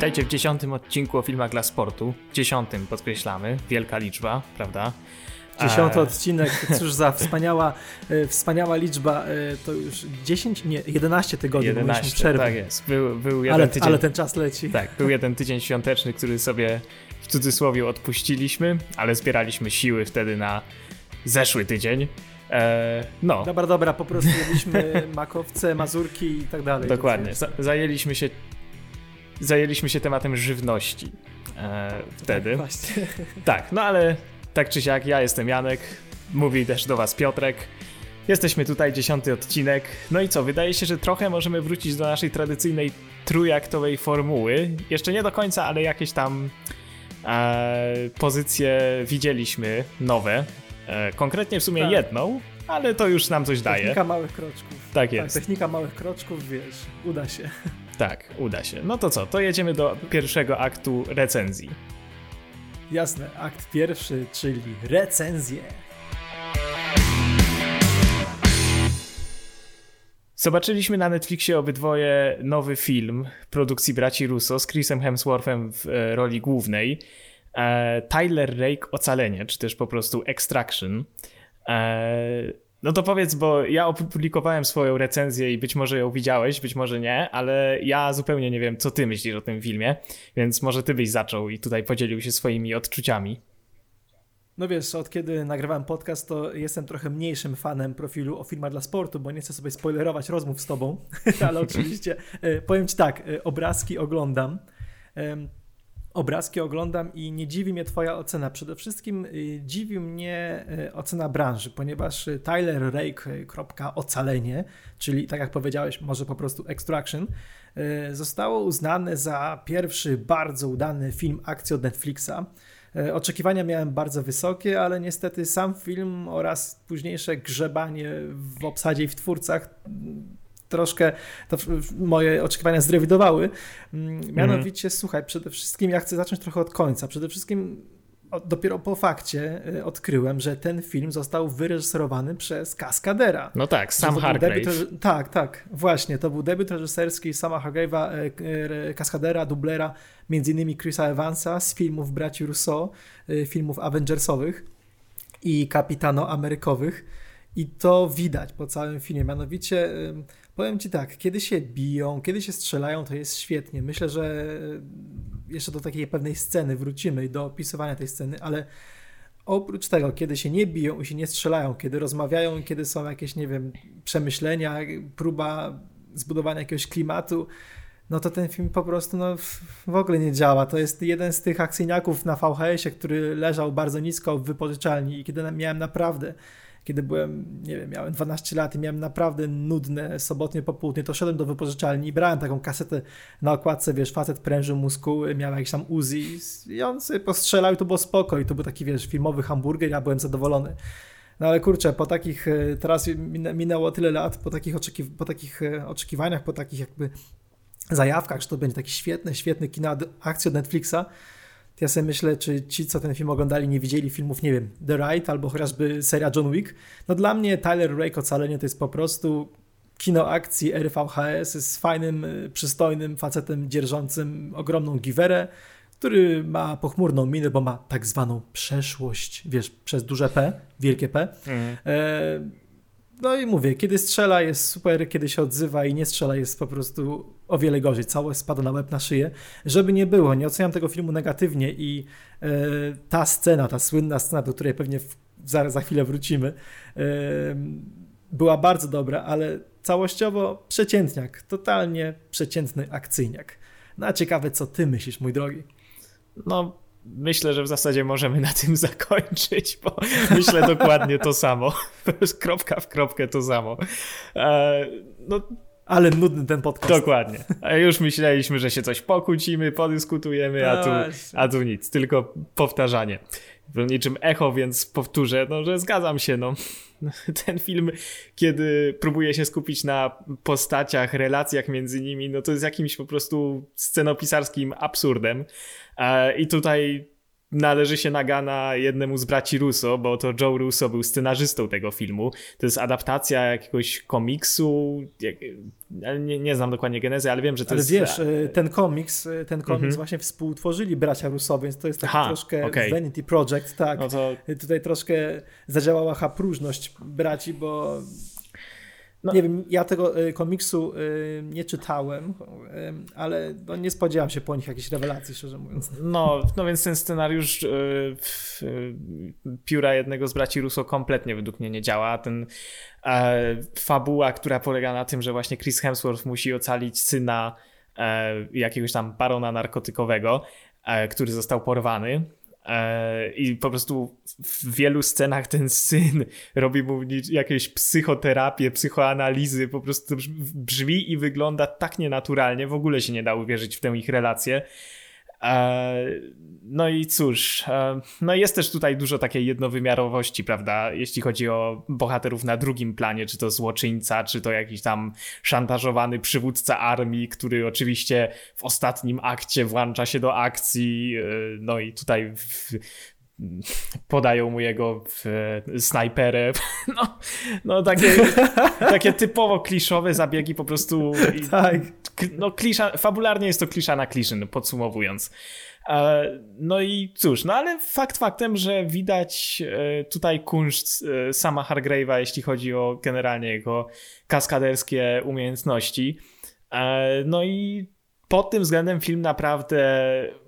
Witajcie w dziesiątym odcinku o filmach dla sportu. Dziesiątym podkreślamy, wielka liczba, prawda? Dziesiąty odcinek, cóż za wspaniała, e, wspaniała liczba, e, to już 10, nie, 11 tygodni 11, przerwy. tak jest. Był, był jeden ale, tydzień, ale ten czas leci. Tak, był jeden tydzień świąteczny, który sobie w cudzysłowie odpuściliśmy, ale zbieraliśmy siły wtedy na zeszły tydzień. E, no. Dobra, dobra, po prostu jedliśmy makowce, mazurki i tak dalej. Dokładnie. Zajęliśmy się zajęliśmy się tematem żywności e, wtedy. Tak, tak, no ale tak czy siak, ja jestem Janek, mówi też do Was Piotrek. Jesteśmy tutaj, dziesiąty odcinek. No i co, wydaje się, że trochę możemy wrócić do naszej tradycyjnej trójaktowej formuły. Jeszcze nie do końca, ale jakieś tam e, pozycje widzieliśmy nowe. E, konkretnie w sumie tak. jedną, ale to już nam coś daje. Technika małych kroczków. Tak jest. Tak, technika małych kroczków, wiesz, uda się. Tak, uda się. No to co, to jedziemy do pierwszego aktu recenzji. Jasne, akt pierwszy, czyli recenzje. Zobaczyliśmy na Netflixie obydwoje nowy film produkcji braci Russo z Chrisem Hemsworthem w e, roli głównej. E, Tyler Rake Ocalenie, czy też po prostu Extraction. No to powiedz, bo ja opublikowałem swoją recenzję i być może ją widziałeś, być może nie, ale ja zupełnie nie wiem, co ty myślisz o tym filmie, więc może ty byś zaczął i tutaj podzielił się swoimi odczuciami. No wiesz, od kiedy nagrywałem podcast, to jestem trochę mniejszym fanem profilu o filmach dla sportu, bo nie chcę sobie spoilerować rozmów z tobą, ale oczywiście e, powiem ci tak, e, obrazki oglądam obrazki oglądam i nie dziwi mnie Twoja ocena. Przede wszystkim y, dziwi mnie y, ocena branży, ponieważ y, Tyler Rake, ocalenie, czyli tak jak powiedziałeś, może po prostu Extraction, zostało uznane za pierwszy bardzo udany film akcji od Netflixa. Oczekiwania miałem bardzo wysokie, ale niestety sam film oraz późniejsze grzebanie w obsadzie i w twórcach troszkę to moje oczekiwania zrewidowały. Mm, mianowicie, mm. słuchaj, przede wszystkim ja chcę zacząć trochę od końca. Przede wszystkim dopiero po fakcie y, odkryłem, że ten film został wyreżyserowany przez Kaskadera. No tak, Sam Hargrave. Debiut, tak, tak, właśnie. To był debiut reżyserski Sama Hargrave'a, y, Kaskadera, dublera, między innymi Chrisa Evansa z filmów braci Russo, y, filmów Avengersowych i Kapitano Amerykowych. I to widać po całym filmie. Mianowicie Powiem ci tak, kiedy się biją, kiedy się strzelają, to jest świetnie. Myślę, że jeszcze do takiej pewnej sceny wrócimy i do opisywania tej sceny, ale oprócz tego, kiedy się nie biją i się nie strzelają, kiedy rozmawiają, kiedy są jakieś, nie wiem, przemyślenia, próba zbudowania jakiegoś klimatu, no to ten film po prostu no, w ogóle nie działa. To jest jeden z tych akcyjniaków na VHS-ie, który leżał bardzo nisko w wypożyczalni i kiedy miałem naprawdę kiedy byłem, nie wiem, miałem 12 lat i miałem naprawdę nudne sobotnie popołudnie, to szedłem do wypożyczalni i brałem taką kasetę na okładce, wiesz, facet prężył muskuły, miał jakiś tam Uzi i on sobie postrzelał i to było spoko i to był taki, wiesz, filmowy hamburger, ja byłem zadowolony. No ale kurczę, po takich, e, teraz minęło tyle lat, po takich, oczekiw po takich e, oczekiwaniach, po takich jakby zajawkach, że to będzie taki świetny, świetny kino akcji od Netflixa, ja sobie myślę, czy ci, co ten film oglądali, nie widzieli filmów, nie wiem, The Right albo chociażby seria John Wick. No dla mnie Tyler Rake Ocalenie to jest po prostu kino akcji RVHS z fajnym, y, przystojnym facetem dzierżącym ogromną giwerę, który ma pochmurną minę, bo ma tak zwaną przeszłość, wiesz, przez duże P, wielkie P. Mhm. E no i mówię, kiedy strzela jest super, kiedy się odzywa i nie strzela jest po prostu o wiele gorzej. Całe spada na łeb, na szyję. Żeby nie było, nie oceniam tego filmu negatywnie i e, ta scena, ta słynna scena, do której pewnie w, za, za chwilę wrócimy, e, była bardzo dobra, ale całościowo przeciętniak, totalnie przeciętny akcyjniak. No a ciekawe, co ty myślisz, mój drogi? No, myślę, że w zasadzie możemy na tym zakończyć, bo myślę dokładnie to samo. Kropka w kropkę to samo. E, no, ale nudny ten podcast. Dokładnie. A już myśleliśmy, że się coś pokłócimy, podyskutujemy, a tu, a tu nic, tylko powtarzanie. Niczym echo, więc powtórzę, no, że zgadzam się. No. Ten film, kiedy próbuje się skupić na postaciach, relacjach między nimi, no to jest jakimś po prostu scenopisarskim absurdem. E, I tutaj należy się nagana jednemu z braci Russo, bo to Joe Russo był scenarzystą tego filmu. To jest adaptacja jakiegoś komiksu, nie, nie znam dokładnie genezy, ale wiem, że to ale jest... wiesz, e, ten komiks, e, ten komiks mhm. właśnie współtworzyli bracia Russo, więc to jest taki Aha, troszkę okay. Vanity Project, tak. No to... Tutaj troszkę zadziałała próżność braci, bo no. Nie wiem, ja tego y, komiksu y, nie czytałem, y, ale no, nie spodziewałem się po nich jakiejś rewelacji, szczerze mówiąc. No, no więc ten scenariusz pióra jednego z braci Russo kompletnie według mnie nie działa. Ten e, fabuła, która polega na tym, że właśnie Chris Hemsworth musi ocalić syna e, jakiegoś tam barona narkotykowego, e, który został porwany I po prostu w wielu scenach ten syn robi mu jakieś psychoterapię, psychoanalizy, po prostu brzmi i wygląda tak nienaturalnie, w ogóle się nie da uwierzyć w tę ich relację. E, no i cóż, e, no jest też tutaj dużo takiej jednowymiarowości, prawda? Jeśli chodzi o bohaterów na drugim planie, czy to złoczyńca, czy to jakiś tam szantażowany przywódca armii, który oczywiście w ostatnim akcie włącza się do akcji. E, no i tutaj w, podają mu jego snajperę. No, no takie, takie typowo kliszowe zabiegi po prostu. tak. No klisza, fabularnie jest to klisza na kliszy, no, podsumowując. E, no i cóż, no ale fakt faktem, że widać e, tutaj kunszt e, sama Hargrave'a, jeśli chodzi o generalnie jego kaskaderskie umiejętności. No i pod tym względem film naprawdę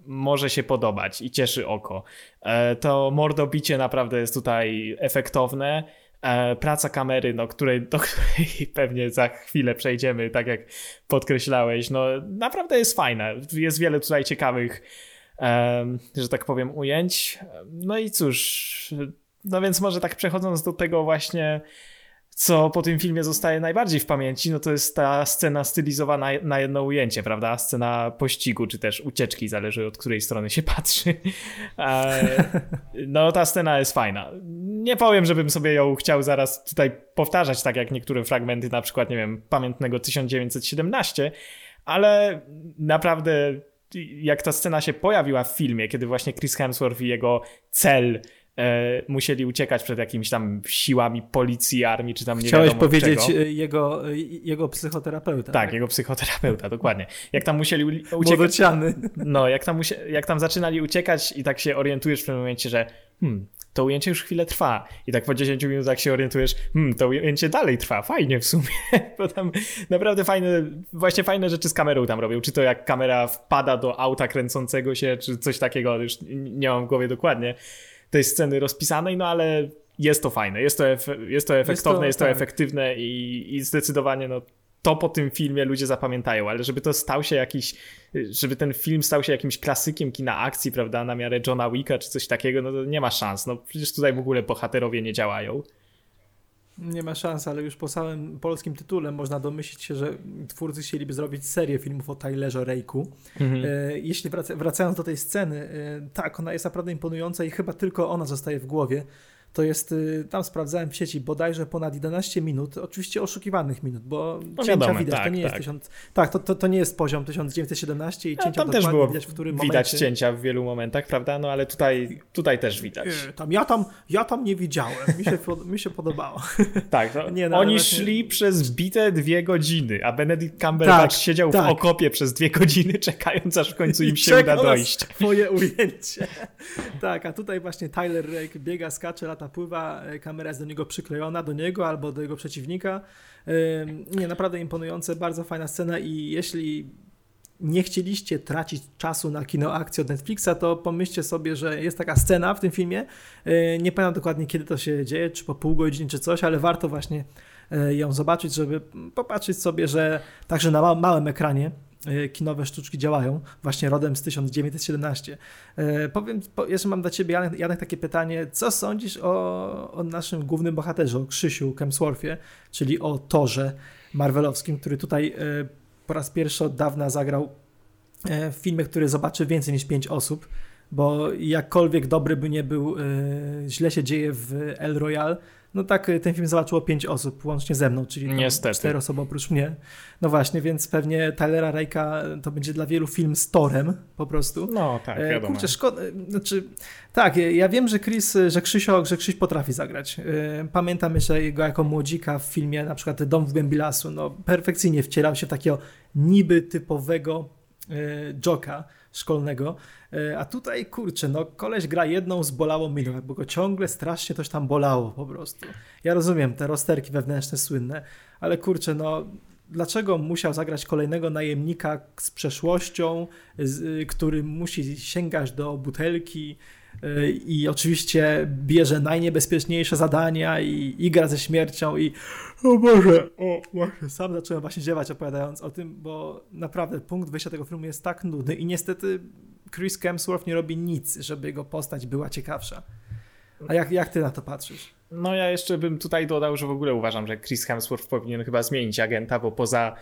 może się podobać i cieszy oko. E, to mordobicie naprawdę jest tutaj efektowne. E, praca kamery, no, której, do której pewnie za chwilę przejdziemy, tak jak podkreślałeś, no naprawdę jest fajna. Jest wiele tutaj ciekawych, że tak powiem, ujęć. No i cóż, no więc może tak przechodząc do tego właśnie co po tym filmie zostaje najbardziej w pamięci, no to jest ta scena stylizowana na jedno ujęcie, prawda? Scena pościgu, czy też ucieczki, zależy od której strony się patrzy. E, no ta scena jest fajna. Nie powiem, żebym sobie ją chciał zaraz tutaj powtarzać, tak jak niektóre fragmenty, na przykład, nie wiem, pamiętnego 1917, ale naprawdę jak ta scena się pojawiła w filmie, kiedy właśnie Chris Hemsworth i jego cel e, musieli uciekać przed jakimiś tam siłami policji, armii, czy tam nie Chciałeś powiedzieć czego. E, jego, e, jego psychoterapeuta. Tak, tak, jego psychoterapeuta, dokładnie. Jak tam musieli uciekać. No, jak tam, jak tam zaczynali uciekać i tak się orientujesz w tym momencie, że hmm, to ujęcie już chwilę trwa. I tak po 10 minutach się orientujesz, hmm, to ujęcie dalej trwa, fajnie w sumie, bo tam naprawdę fajne, właśnie fajne rzeczy z kamerą tam robią. Czy to jak kamera wpada do auta kręcącego się, czy coś takiego, już nie mam w głowie dokładnie tej sceny rozpisanej, no ale jest to fajne, jest to, jest to efektowne, jest to, jest to tak. efektywne i, i zdecydowanie no, to po tym filmie ludzie zapamiętają, ale żeby to stał się jakiś, żeby ten film stał się jakimś klasykiem kina akcji, prawda, na miarę Johna Wicka czy coś takiego, no to nie ma szans. No przecież tutaj w ogóle bohaterowie nie działają. Nie ma szans, ale już po samym polskim tytule można domyślić się, że twórcy chcieliby zrobić serię filmów o Tylerze Rake'u. Mhm. E, jeśli wracając do tej sceny, e, tak, ona jest naprawdę imponująca i chyba tylko ona zostaje w głowie to jest, y, tam sprawdzałem w sieci, bodajże ponad 11 minut, oczywiście oszukiwanych minut, bo no cięcia wiadomo, widać, tak, to nie tak. jest tysiąc, tak, to, to, to, nie jest poziom 1917 i cięcia tam też było widać, w którym Widać momencie... cięcia w wielu momentach, prawda, no ale tutaj, tutaj też widać. Tam, ja, tam, ja tam nie widziałem, mi się, mi się podobało. Tak, no, nie, no, oni właśnie... szli przez bite dwie godziny, a Benedict Cumberbatch tak, siedział tak. w okopie przez dwie godziny, czekając aż w końcu im się uda dojść. Moje ujęcie. tak, a tutaj właśnie Tyler Rake biega, skacze, lata pływa, e, kamera jest do niego przyklejona, do niego albo do jego przeciwnika. Nie, naprawdę imponujące, bardzo fajna scena i jeśli nie chcieliście tracić czasu na kino akcji od Netflixa, to pomyślcie sobie, że jest taka scena w tym filmie. E, nie pamiętam dokładnie kiedy to się dzieje, czy po pół godziny, czy coś, ale warto właśnie e, ją zobaczyć, żeby popatrzeć sobie, że także na małym ekranie kinowe sztuczki działają, właśnie rodem z 1917. E, powiem, jeszcze mam dla Ciebie, Janek, Janek, takie pytanie, co sądzisz o, o naszym głównym bohaterze, o Krzysiu Kemsworthie, czyli o Torze Marvelowskim, który tutaj e, po raz pierwszy od dawna zagrał w filmie, który zobaczy więcej niż pięć osób, bo jakkolwiek dobry by nie był, źle się dzieje w El Royale, No tak, ten film zobaczyło pięć osób, łącznie ze mną, czyli Niestety. cztery osoby oprócz mnie. No właśnie, więc pewnie Tylera Rake'a to będzie dla wielu film z Torem po prostu. No tak, E, wiadomo. Kurczę, szkoda, znaczy, tak, ja wiem, że Chris, że Krzysio, że Krzyś potrafi zagrać. Pamiętam jeszcze jego jako młodzika w filmie na przykład Dom w głębi lasu, no perfekcyjnie wcierał się w takiego niby typowego joka szkolnego, e, a tutaj, kurczę, no koleś gra jedną, zbolało milion, bo go ciągle strasznie coś tam bolało po prostu. Ja rozumiem te rozterki wewnętrzne słynne, ale kurczę, no dlaczego musiał zagrać kolejnego najemnika z przeszłością, z, który musi sięgać do butelki y, i oczywiście bierze najniebezpieczniejsze zadania i, i gra ze śmiercią i o Boże, o właśnie, sam zacząłem właśnie ziewać opowiadając o tym, bo naprawdę punkt wyjścia tego filmu jest tak nudny i niestety Chris Hemsworth nie robi nic, żeby jego postać była ciekawsza. A jak, jak ty na to patrzysz? No ja jeszcze bym tutaj dodał, że w ogóle uważam, że Chris Hemsworth powinien chyba zmienić agenta, bo poza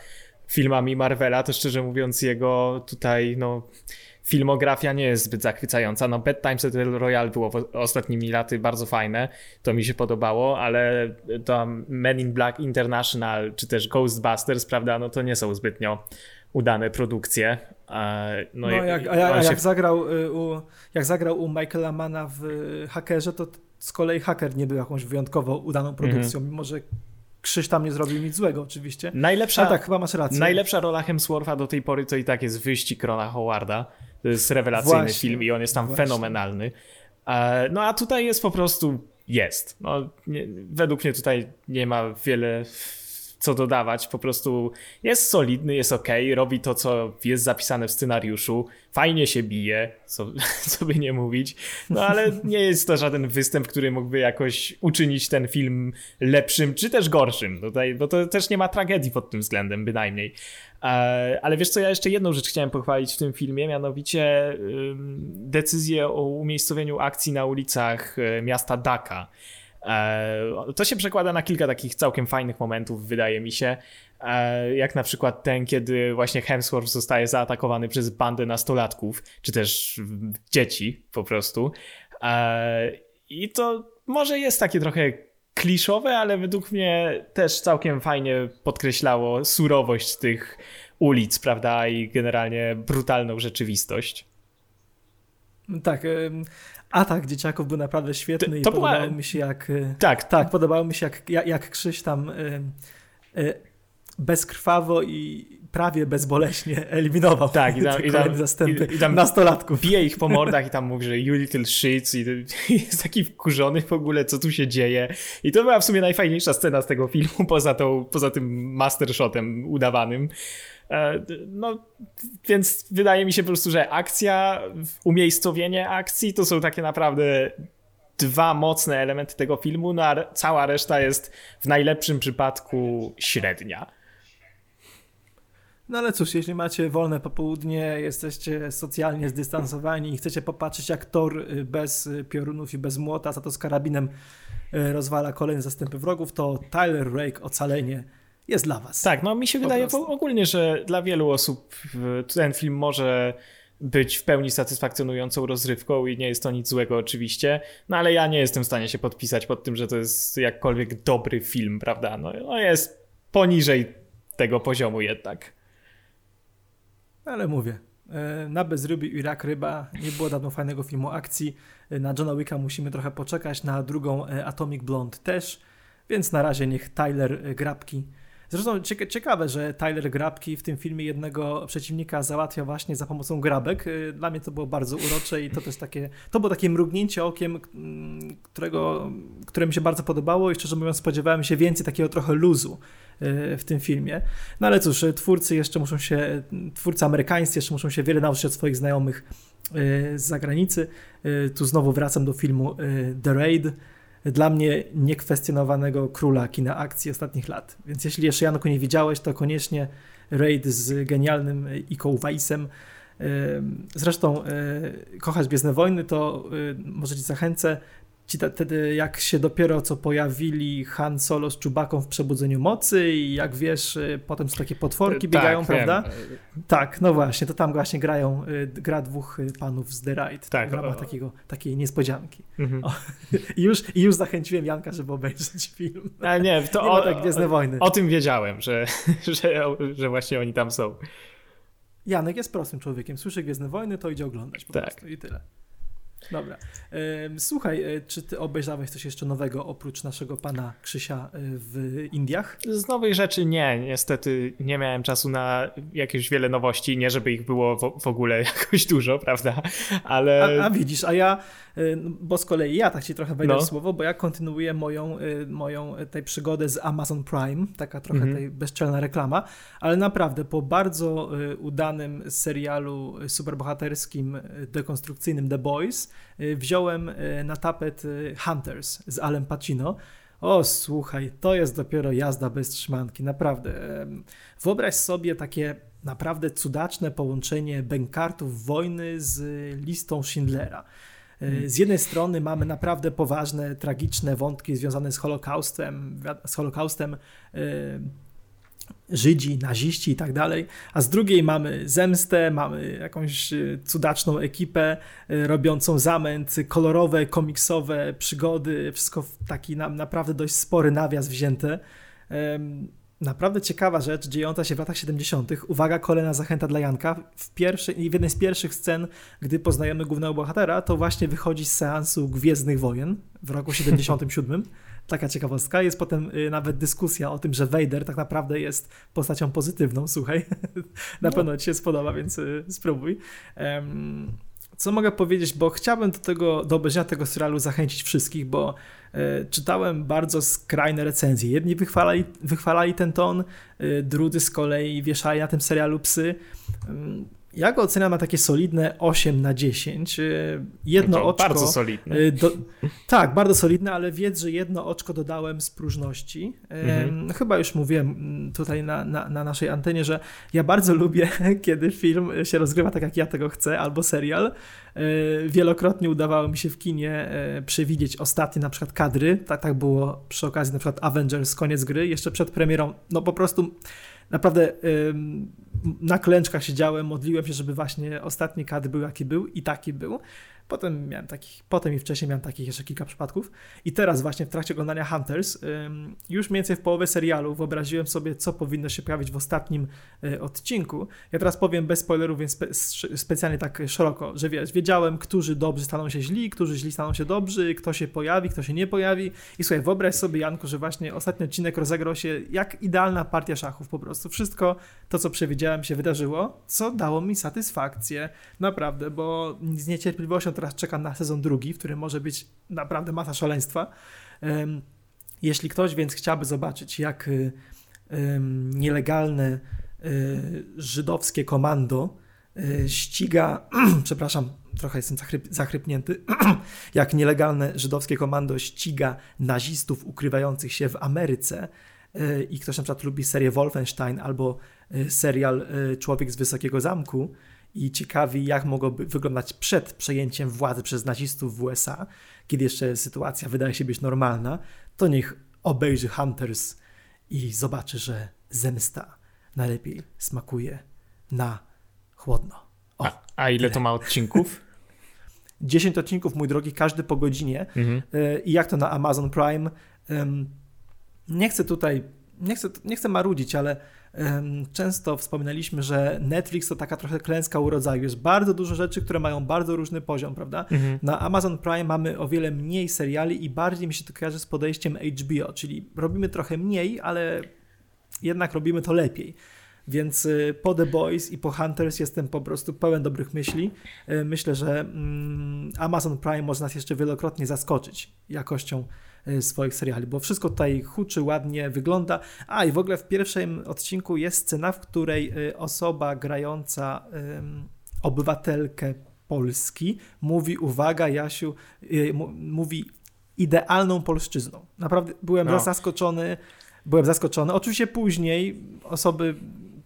filmami Marvela, to szczerze mówiąc jego tutaj no filmografia nie jest zbyt zachwycająca. No Bedtime Battle Royale było ostatnimi laty bardzo fajne, to mi się podobało, ale to Men in Black International czy też Ghostbusters, prawda, no to nie są zbytnio udane produkcje. No, no jak, a, a, a jak, zagrał u, jak zagrał u Michaela Mana w Hackerze, to z kolei Hacker nie był jakąś wyjątkowo udaną produkcją, mm -hmm. mimo że Krzyś tam nie zrobił nic złego oczywiście. Najlepsza, a tak, chyba masz rację. Najlepsza rola Hemswortha do tej pory to i tak jest wyścig Rona Howarda. To jest rewelacyjny właśnie, film i on jest tam właśnie. fenomenalny. No a tutaj jest po prostu jest. No, nie, według mnie tutaj nie ma wiele co dodawać. Po prostu jest solidny, jest ok, robi to, co jest zapisane w scenariuszu, fajnie się bije, co, co by nie mówić, no ale nie jest to żaden występ, który mógłby jakoś uczynić ten film lepszym, czy też gorszym, tutaj, bo to też nie ma tragedii pod tym względem, bynajmniej. E, ale wiesz co, ja jeszcze jedną rzecz chciałem pochwalić w tym filmie, mianowicie decyzję o umiejscowieniu akcji na ulicach e, miasta Daka. E, to się przekłada na kilka takich całkiem fajnych momentów, wydaje mi się. Jak na przykład ten, kiedy właśnie Hemsworth zostaje zaatakowany przez bandę nastolatków, czy też dzieci po prostu. I to może jest takie trochę kliszowe, ale według mnie też całkiem fajnie podkreślało surowość tych ulic, prawda, i generalnie brutalną rzeczywistość. Tak, atak dzieciaków był naprawdę świetny to, to i podobało była... mi się jak... E, tak. Tak, podobało mi się jak, jak, Krzyś tam y, bezkrwawo i prawie bezboleśnie eliminował tak, i tam, i tam, zastępy i, i tam nastolatków. Bije ich po mordach i tam mówi, że you little shits i, jest taki wkurzony w ogóle, co tu się dzieje. I to była w sumie najfajniejsza scena z tego filmu, poza, tą, poza tym mastershotem udawanym. E, no, więc wydaje mi się po prostu, że akcja, umiejscowienie akcji to są takie naprawdę dwa mocne elementy tego filmu, no a cała reszta jest w najlepszym przypadku średnia. No ale cóż, jeśli macie wolne popołudnie, jesteście socjalnie zdystansowani i chcecie popatrzeć jak Thor y, bez y, piorunów i bez młota, za to z karabinem y, rozwala kolejne zastępy wrogów, to Tyler Rake Ocalenie jest dla was. Tak, no mi się wydaje ogólnie, że dla wielu osób ten film może być w pełni satysfakcjonującą rozrywką i nie jest to nic złego oczywiście, no ale ja nie jestem w stanie się podpisać pod tym, że to jest jakkolwiek dobry film, prawda? No, no jest poniżej tego poziomu jednak. Ale mówię, e, na Bezrybi i Rak Ryba nie było dawno fajnego filmu akcji. E, na Johna Wicka musimy trochę poczekać, na drugą e, Atomic Blonde też, więc na razie niech Tyler Grabki Zresztą ciekawe, że Tyler Grabki w tym filmie jednego przeciwnika załatwia właśnie za pomocą grabek. Y, dla mnie to było bardzo urocze i to też takie, to było takie mrugnięcie okiem, mm, którego, które mi się bardzo podobało i szczerze mówiąc spodziewałem się więcej takiego trochę luzu y, w tym filmie. No ale cóż, twórcy jeszcze muszą się, twórcy amerykańscy jeszcze muszą się wiele nauczyć od swoich znajomych y, z zagranicy. Tu znowu wracam do filmu The Raid, dla mnie niekwestionowanego króla kina akcji ostatnich lat. Więc jeśli jeszcze Janku nie widziałeś, to koniecznie Raid z genialnym Iko Weissem. Zresztą kochać Gwiezdne Wojny, to może ci zachęcę. Ci wtedy jak się dopiero co pojawili Han Solo z Czubaką w Przebudzeniu Mocy i jak wiesz, y, potem są takie potworki Tak, biegają, wiem. prawda? Tak, no właśnie, to tam właśnie grają, y, gra dwóch y, panów z The Ride Tak, w ramach o- takiego, takiej niespodzianki. Mhm. O, I już, I już zachęciłem Janka, żeby obejrzeć film. A nie, to Nie o, tak Gwiezdne Wojny. o tym wiedziałem, że, że, że właśnie oni tam są. Janek jest prostym człowiekiem. Słyszy Gwiezdne Wojny, to idzie oglądać po Tak. prostu i tyle. Dobra. Słuchaj, e, czy ty obejrzałeś coś jeszcze nowego oprócz naszego pana Krzysia e, w Indiach? Z nowych rzeczy nie, niestety nie miałem czasu na jakieś wiele nowości, nie żeby ich było w, w ogóle jakoś dużo, prawda? Ale A, a widzisz, a ja, e, no, bo z kolei ja tak ci trochę wejdę No. w słowo, bo ja kontynuuję moją, moją tej przygodę z Amazon Prime, taka trochę Mhm. tej bezczelna reklama, ale naprawdę po bardzo udanym serialu superbohaterskim, dekonstrukcyjnym The Boys, e, wziąłem e, na tapet e, Hunters z Alem Pacino. O, słuchaj, to jest dopiero jazda bez trzymanki, naprawdę. Wyobraź sobie takie naprawdę cudaczne połączenie bękartów wojny z listą Schindlera. E, Z jednej strony mamy naprawdę poważne, tragiczne wątki związane z Holokaustem, z Holokaustem Żydzi, naziści i tak dalej, a z drugiej mamy zemstę, mamy jakąś e, cudaczną ekipę e, robiącą zamęt, kolorowe, komiksowe przygody, wszystko w taki naprawdę dość spory nawias wzięte. Naprawdę ciekawa rzecz, dziejąca się w latach 70. Uwaga, kolejna zachęta dla Janka. W, pierwszej, w jednej z pierwszych scen, gdy poznajemy głównego bohatera, to właśnie wychodzi z seansu Gwiezdnych Wojen w roku 77. Taka ciekawostka. Jest potem y, nawet dyskusja o tym, że Vader tak naprawdę jest postacią pozytywną, słuchaj. Na No. pewno ci się spodoba, więc y, spróbuj. Co mogę powiedzieć, bo chciałbym do tego, do obejrzenia tego serialu zachęcić wszystkich, bo e, czytałem bardzo skrajne recenzje. Jedni wychwalali, wychwalali ten ton, drudzy z kolei wieszali na tym serialu psy. Ja go oceniam na takie solidne 8 na 10. E, Jedno to oczko. bardzo solidne. E, Do, tak, bardzo solidne, ale wiedz, że jedno oczko dodałem z próżności. Mhm. Chyba już mówiłem mm, tutaj na, na, na naszej antenie, że ja bardzo lubię, kiedy film się rozgrywa tak, jak ja tego chcę, albo serial. E, Wielokrotnie udawało mi się w kinie e, przewidzieć ostatnie na przykład kadry. Tak, tak było przy okazji na przykład Avengers, koniec gry, jeszcze przed premierą. No po prostu naprawdę na klęczkach siedziałem, modliłem się, żeby właśnie ostatni kadr był jaki był i taki był. Potem miałem takich, potem i wcześniej miałem takich jeszcze kilka przypadków. I teraz właśnie w trakcie oglądania Hunters, już mniej więcej w połowie serialu wyobraziłem sobie, co powinno się pojawić w ostatnim y, odcinku. Ja teraz powiem bez spoilerów, więc spe, specjalnie tak szeroko, że wiesz, wiedziałem, którzy dobrzy staną się źli, którzy źli staną się dobrzy, kto się pojawi, kto się nie pojawi. I słuchaj, wyobraź sobie, Janku, że właśnie ostatni odcinek rozegrał się jak idealna partia szachów po prostu. Wszystko to, co przewidziałem, się wydarzyło, co dało mi satysfakcję. Naprawdę, bo z niecierpliwością teraz czekam na sezon drugi, w którym może być naprawdę masa szaleństwa. Jeśli ktoś więc chciałby zobaczyć, jak y, nielegalne y, żydowskie komando y, ściga, przepraszam, trochę jestem zachryp, zachrypnięty, jak nielegalne żydowskie komando ściga nazistów ukrywających się w Ameryce i ktoś na przykład lubi serię Wolfenstein albo serial Człowiek z Wysokiego Zamku i ciekawi, jak mogłoby wyglądać przed przejęciem władzy przez nazistów w USA, kiedy jeszcze sytuacja wydaje się być normalna, to niech obejrzy Hunters i zobaczy, że zemsta najlepiej smakuje na chłodno. O, A, a ile to ma odcinków? 10 odcinków, mój drogi, każdy po godzinie. Mhm. E, I jak to na Amazon Prime? Nie chcę tutaj, nie chcę, nie chcę marudzić, ale często wspominaliśmy, że Netflix to taka trochę klęska urodzaju. Jest bardzo dużo rzeczy, które mają bardzo różny poziom, prawda? Mhm. Na Amazon Prime mamy o wiele mniej seriali i bardziej mi się to kojarzy z podejściem HBO, czyli robimy trochę mniej, ale jednak robimy to lepiej. Więc y, po The Boys i po Hunters jestem po prostu pełen dobrych myśli. Y, Myślę, że mm, Amazon Prime może nas jeszcze wielokrotnie zaskoczyć jakością swoich seriali, bo wszystko tutaj huczy, ładnie wygląda. A i w ogóle w pierwszym odcinku jest scena, w której y, osoba grająca obywatelkę Polski mówi, uwaga Jasiu, y, mówi idealną polszczyzną. Naprawdę byłem No. zaskoczony, byłem zaskoczony. Oczywiście później osoby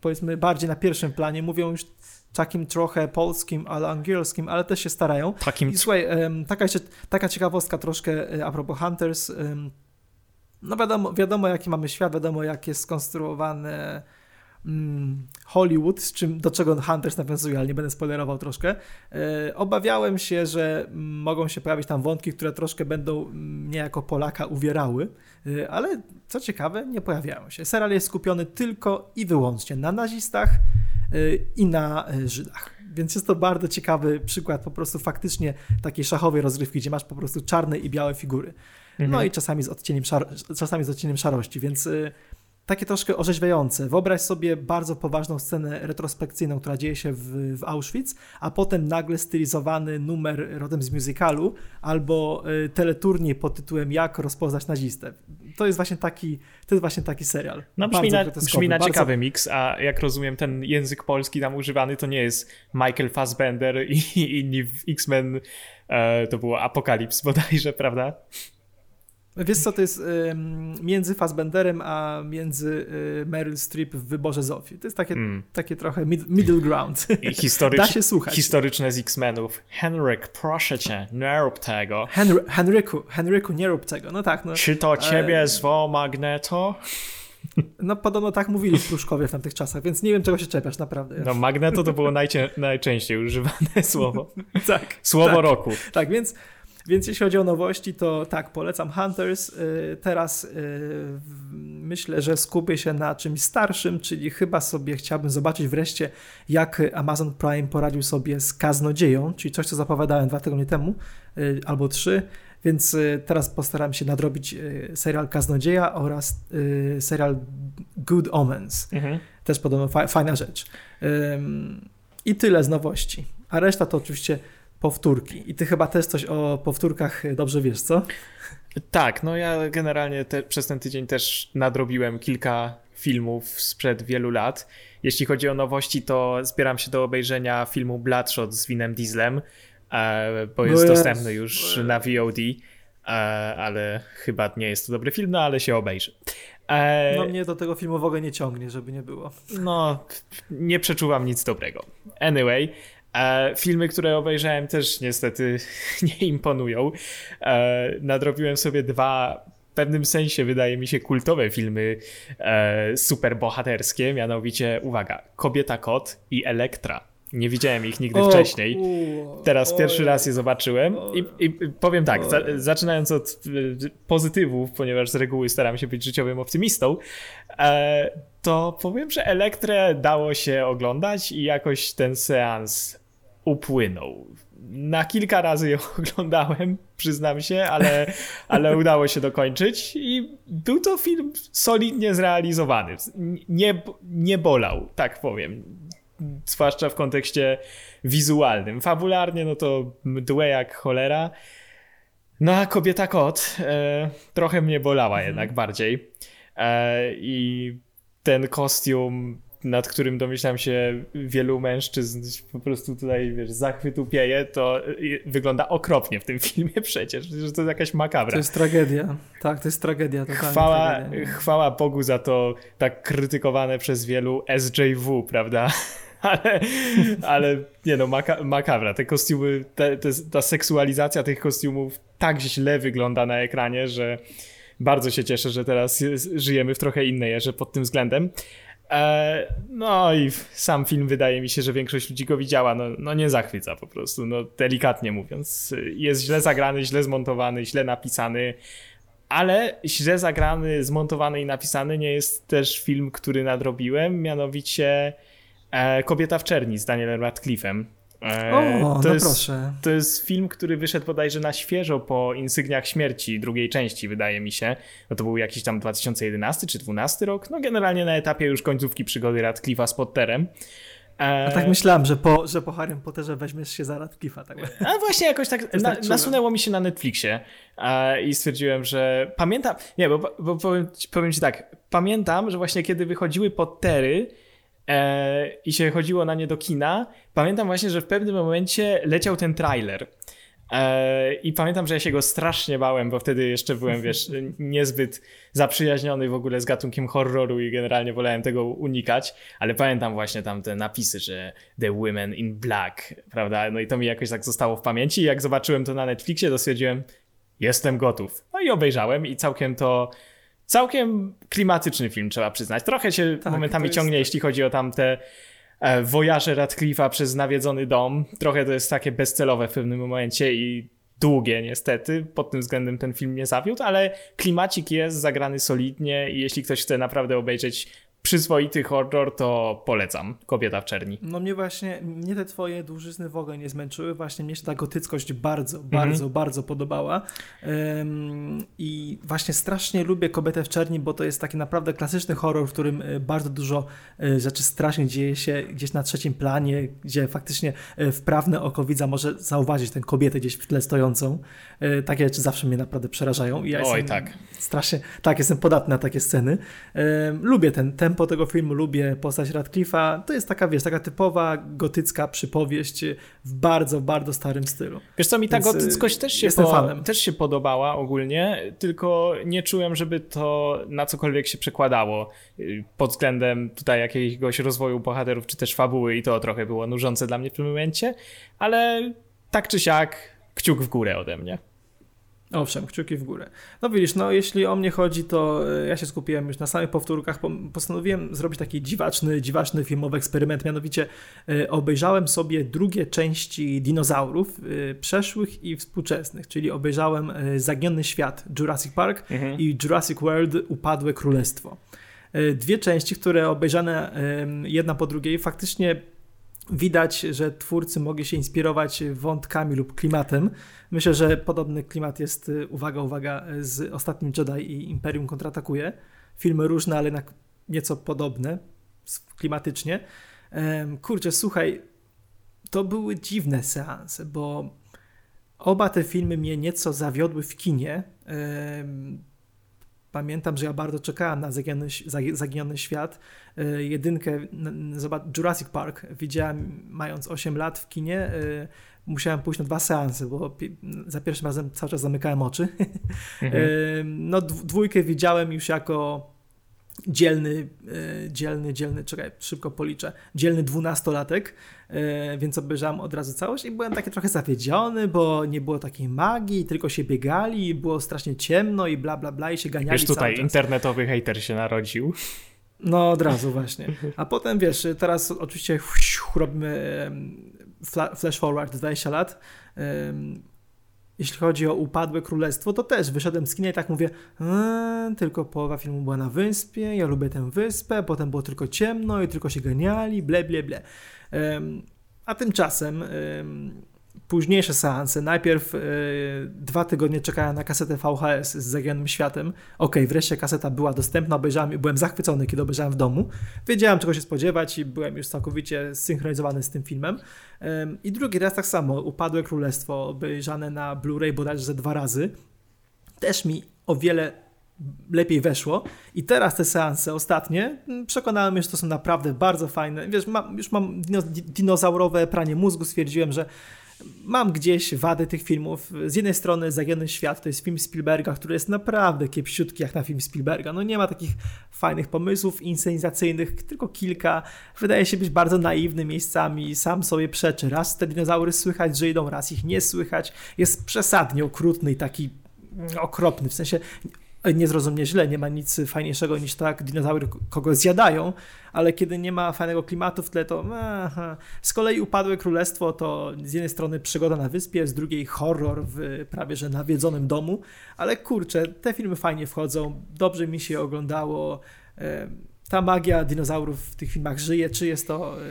powiedzmy bardziej na pierwszym planie mówią już takim trochę polskim, ale angielskim, ale też się starają. Takim... I słuchaj, taka, jeszcze, taka ciekawostka troszkę e, a propos Hunters. No wiadomo, wiadomo jaki mamy świat, wiadomo jak jest skonstruowane mm, Hollywood, z czym, do czego Hunters nawiązuje, ale nie będę spoilerował troszkę. E, obawiałem się, że mm, mogą się pojawić tam wątki, które troszkę będą mnie jako Polaka uwierały, e, ale co ciekawe, nie pojawiają się. Serial jest skupiony tylko i wyłącznie na nazistach e, i na Żydach. Więc jest to bardzo ciekawy przykład po prostu faktycznie takiej szachowej rozrywki, gdzie masz po prostu czarne i białe figury. No mhm. i czasami z odcieniem, czasami z odcieniem szarości, więc takie troszkę orzeźwiające. Wyobraź sobie bardzo poważną scenę retrospekcyjną, która dzieje się w, w, Auschwitz, a potem nagle stylizowany numer rodem z musicalu albo y, teleturniej pod tytułem Jak rozpoznać nazistę. To jest właśnie taki, to jest właśnie taki serial. No brzmi na, brzmi na bardzo... ciekawy miks, a jak rozumiem ten język polski tam używany to nie jest Michael Fassbender i, inni w X-Men e, to było Apokalips bodajże, prawda? Wiesz co, to jest y, między Fassbenderem, a między y, Meryl Streep w wyborze Zofii. To jest takie, mm. takie trochę mid, middle ground. Historycz, da się słuchać. Historyczne z X-Menów. Henryk, proszę cię, nie rób tego. Henry, Henryku, Henryku, nie rób tego. No tak. No. Czy to ciebie e... zwo Magneto? No podobno tak mówili w Pruszkowie w tamtych czasach, więc nie wiem czego się czepiasz, naprawdę. No Magneto to było najcie, najczęściej używane słowo. tak. Słowo tak, roku. Tak, więc więc jeśli chodzi o nowości, to tak, polecam Hunters. Y, teraz y, myślę, że skupię się na czymś starszym, czyli chyba sobie chciałbym zobaczyć wreszcie, jak Amazon Prime poradził sobie z Kaznodzieją, czyli coś, co zapowiadałem dwa tygodnie temu y, albo trzy. Więc teraz postaram się nadrobić serial Kaznodzieja oraz serial Good Omens. Mhm. Też podobno fajna rzecz. I tyle z nowości. A reszta to oczywiście powtórki. I ty chyba też coś o powtórkach dobrze wiesz, co? Tak, no ja generalnie te, przez ten tydzień też nadrobiłem kilka filmów sprzed wielu lat. Jeśli chodzi o nowości, to zbieram się do obejrzenia filmu Bloodshot z Winem Dieslem, e, bo jest no dostępny już na VOD, e, ale chyba nie jest to dobry film, no ale się obejrzy. E, no mnie do tego filmu w ogóle nie ciągnie, żeby nie było. No, nie przeczuwam nic dobrego. Anyway, E, filmy, które obejrzałem też niestety nie imponują. E, nadrobiłem sobie dwa w pewnym sensie wydaje mi się kultowe filmy e, superbohaterskie, mianowicie, uwaga, Kobieta Kot i Elektra. Nie widziałem ich nigdy o, wcześniej. Teraz o, pierwszy raz je zobaczyłem i, i powiem tak, za, zaczynając od pozytywów, ponieważ z reguły staram się być życiowym optymistą, e, to powiem, że Elektrę dało się oglądać i jakoś ten seans upłynął. Na kilka razy ją oglądałem, przyznam się, ale, ale udało się dokończyć i był to film solidnie zrealizowany. Nie, nie bolał, tak powiem. Zwłaszcza w kontekście wizualnym. Fabularnie, no to mdłe jak cholera. No a kobieta kot e, trochę mnie bolała mhm. jednak bardziej. E, I ten kostium nad którym domyślam się wielu mężczyzn po prostu tutaj, wiesz, zachwytu pieje, to wygląda okropnie w tym filmie przecież, że to jest jakaś makabra. To jest tragedia. Tak, to jest tragedia. Chwała, tragedia. chwała Bogu za to tak krytykowane przez wielu SJW, prawda? ale, ale nie no, maka makabra. Te kostiumy, te, te, ta seksualizacja tych kostiumów tak źle wygląda na ekranie, że bardzo się cieszę, że teraz żyjemy w trochę innej erze pod tym względem. E, no i sam film wydaje mi się, że większość ludzi go widziała. No, no nie zachwyca po prostu, no delikatnie mówiąc. Jest źle zagrany, źle zmontowany, źle napisany, ale źle zagrany, zmontowany i napisany nie jest też film, który nadrobiłem, mianowicie e, Kobieta w czerni z Danielem Radcliffe'em. E, o, to no jest, proszę. To jest film, który wyszedł bodajże na świeżo po Insygniach Śmierci, drugiej części, wydaje mi się. No to był jakiś tam 2011 czy 2012 rok. No generalnie na etapie już końcówki przygody Radcliffe'a z Potterem. A tak myślałem, że po, że po Harrym Potterze weźmiesz się za Radcliffe'a. Tak. A właśnie jakoś tak, na, nasunęło mi się na Netflixie i stwierdziłem, że pamiętam, nie, bo, bo powiem, powiem ci tak, pamiętam, że właśnie kiedy wychodziły Pottery, e, i się chodziło na nie do kina, pamiętam właśnie, że w pewnym momencie leciał ten trailer. E, I pamiętam, że ja się go strasznie bałem, bo wtedy jeszcze byłem, wiesz, niezbyt zaprzyjaźniony w ogóle z gatunkiem horroru i generalnie wolałem tego unikać, ale pamiętam właśnie tam te napisy, że The Women in Black, prawda? No i to mi jakoś tak zostało w pamięci jak zobaczyłem to na Netflixie, to stwierdziłem, jestem gotów. No i obejrzałem i całkiem to całkiem klimatyczny film, trzeba przyznać. Trochę się tak, momentami ciągnie, jeśli chodzi o tamte e, wojaże Radcliffe'a przez nawiedzony dom. Trochę to jest takie bezcelowe w pewnym momencie i długie niestety. Pod tym względem ten film nie zawiódł, ale klimacik jest zagrany solidnie i jeśli ktoś chce naprawdę obejrzeć przyzwoity horror, to polecam. Kobieta w czerni. No mnie właśnie, mnie te twoje dłużyzny w ogóle nie zmęczyły. Właśnie mnie się ta gotyckość bardzo, bardzo, mhm. bardzo podobała. Um, I właśnie strasznie lubię Kobietę w czerni, bo to jest taki naprawdę klasyczny horror, w którym e, bardzo dużo e, rzeczy strasznie dzieje się gdzieś na trzecim planie, gdzie faktycznie e, wprawne oko widza może zauważyć tę kobietę gdzieś w tle stojącą. Takie rzeczy zawsze mnie naprawdę przerażają. I ja Oj, tak. Strasznie, tak, jestem podatny na takie sceny. Um, lubię ten, ten tempo tego filmu, lubię postać Radcliffe'a. To jest taka, wiesz, taka typowa gotycka przypowieść w bardzo, bardzo starym stylu. Wiesz co, mi ta Więc y, gotyckość też się, po, też się podobała ogólnie, tylko nie czułem, żeby to na cokolwiek się przekładało y, pod względem tutaj jakiegoś rozwoju bohaterów, czy też fabuły i to trochę było nużące dla mnie w tym momencie, ale tak czy siak kciuk w górę ode mnie. Owszem, kciuki w górę. No widzisz, no jeśli o mnie chodzi, to e, ja się skupiłem już na samych powtórkach. Postanowiłem zrobić taki dziwaczny, dziwaczny filmowy eksperyment. Mianowicie e, obejrzałem sobie drugie części dinozaurów, e, przeszłych i współczesnych, czyli obejrzałem Zaginiony Świat Jurassic Park mhm. i Jurassic World Upadłe Królestwo. Dwie części, które obejrzane jedna po drugiej, faktycznie Widać, że twórcy mogli się inspirować wątkami lub klimatem. Myślę, że podobny klimat jest, y, uwaga, uwaga, z Ostatnim Jedi i Imperium kontratakuje. Filmy różne, ale nieco podobne klimatycznie. Kurczę, słuchaj, to były dziwne seanse, bo oba te filmy mnie nieco zawiodły w kinie. Pamiętam, że ja bardzo czekałem na Zaginiony, Zaginiony Świat. E, jedynkę, zobacz, Jurassic Park widziałem mając 8 lat w kinie. E, musiałem pójść na dwa seansy, bo za pierwszym razem cały czas zamykałem oczy. Mhm. E, no dwójkę widziałem już jako dzielny, dzielny, dzielny, czekaj, szybko policzę, dzielny dwunastolatek, więc obejrzałem od razu całość i byłem taki trochę zawiedziony, bo nie było takiej magii, tylko się biegali, było strasznie ciemno i bla, bla, bla i się ganiali Wiesz, tutaj internetowy hater się narodził. No od razu właśnie. A potem wiesz, teraz oczywiście robimy flash forward 20 lat. Jeśli chodzi o upadłe królestwo, to też wyszedłem z kina i tak mówię, eee, tylko połowa filmu była na wyspie, ja lubię tę wyspę, potem było tylko ciemno i tylko się ganiali, ble, ble, ble. A tymczasem późniejsze seanse. Najpierw y, dwa tygodnie czekałem na kasetę VHS z Zaginionym Światem. Ok, wreszcie kaseta była dostępna, obejrzałem i byłem zachwycony, kiedy obejrzałem w domu. Wiedziałem, czego się spodziewać i byłem już całkowicie zsynchronizowany z tym filmem. Y, I drugi raz tak samo, Upadłe Królestwo, obejrzane na Blu-ray bodajże ze dwa razy. Też mi o wiele lepiej weszło. I teraz te seanse ostatnie przekonałem mnie, że to są naprawdę bardzo fajne. Wiesz, już mam dinozaurowe pranie mózgu, stwierdziłem, że mam gdzieś wady tych filmów. Z jednej strony Zagiony Świat to jest film Spielberga, który jest naprawdę kiepsiutki jak na film Spielberga. No nie ma takich fajnych pomysłów inscenizacyjnych, tylko kilka. Wydaje się być bardzo naiwny miejscami, sam sobie przeczy. Raz te dinozaury słychać, że idą, raz ich nie słychać. Jest przesadnie okrutny i taki okropny, w sensie nie zrozum mnie źle, nie ma nic fajniejszego niż tak dinozaury kogo zjadają, ale kiedy nie ma fajnego klimatu w tle, to aha. z kolei Upadłe Królestwo to z jednej strony przygoda na wyspie, z drugiej horror w prawie że nawiedzonym domu, ale kurczę, te filmy fajnie wchodzą, dobrze mi się oglądało, ta magia dinozaurów w tych filmach żyje, czy jest to e,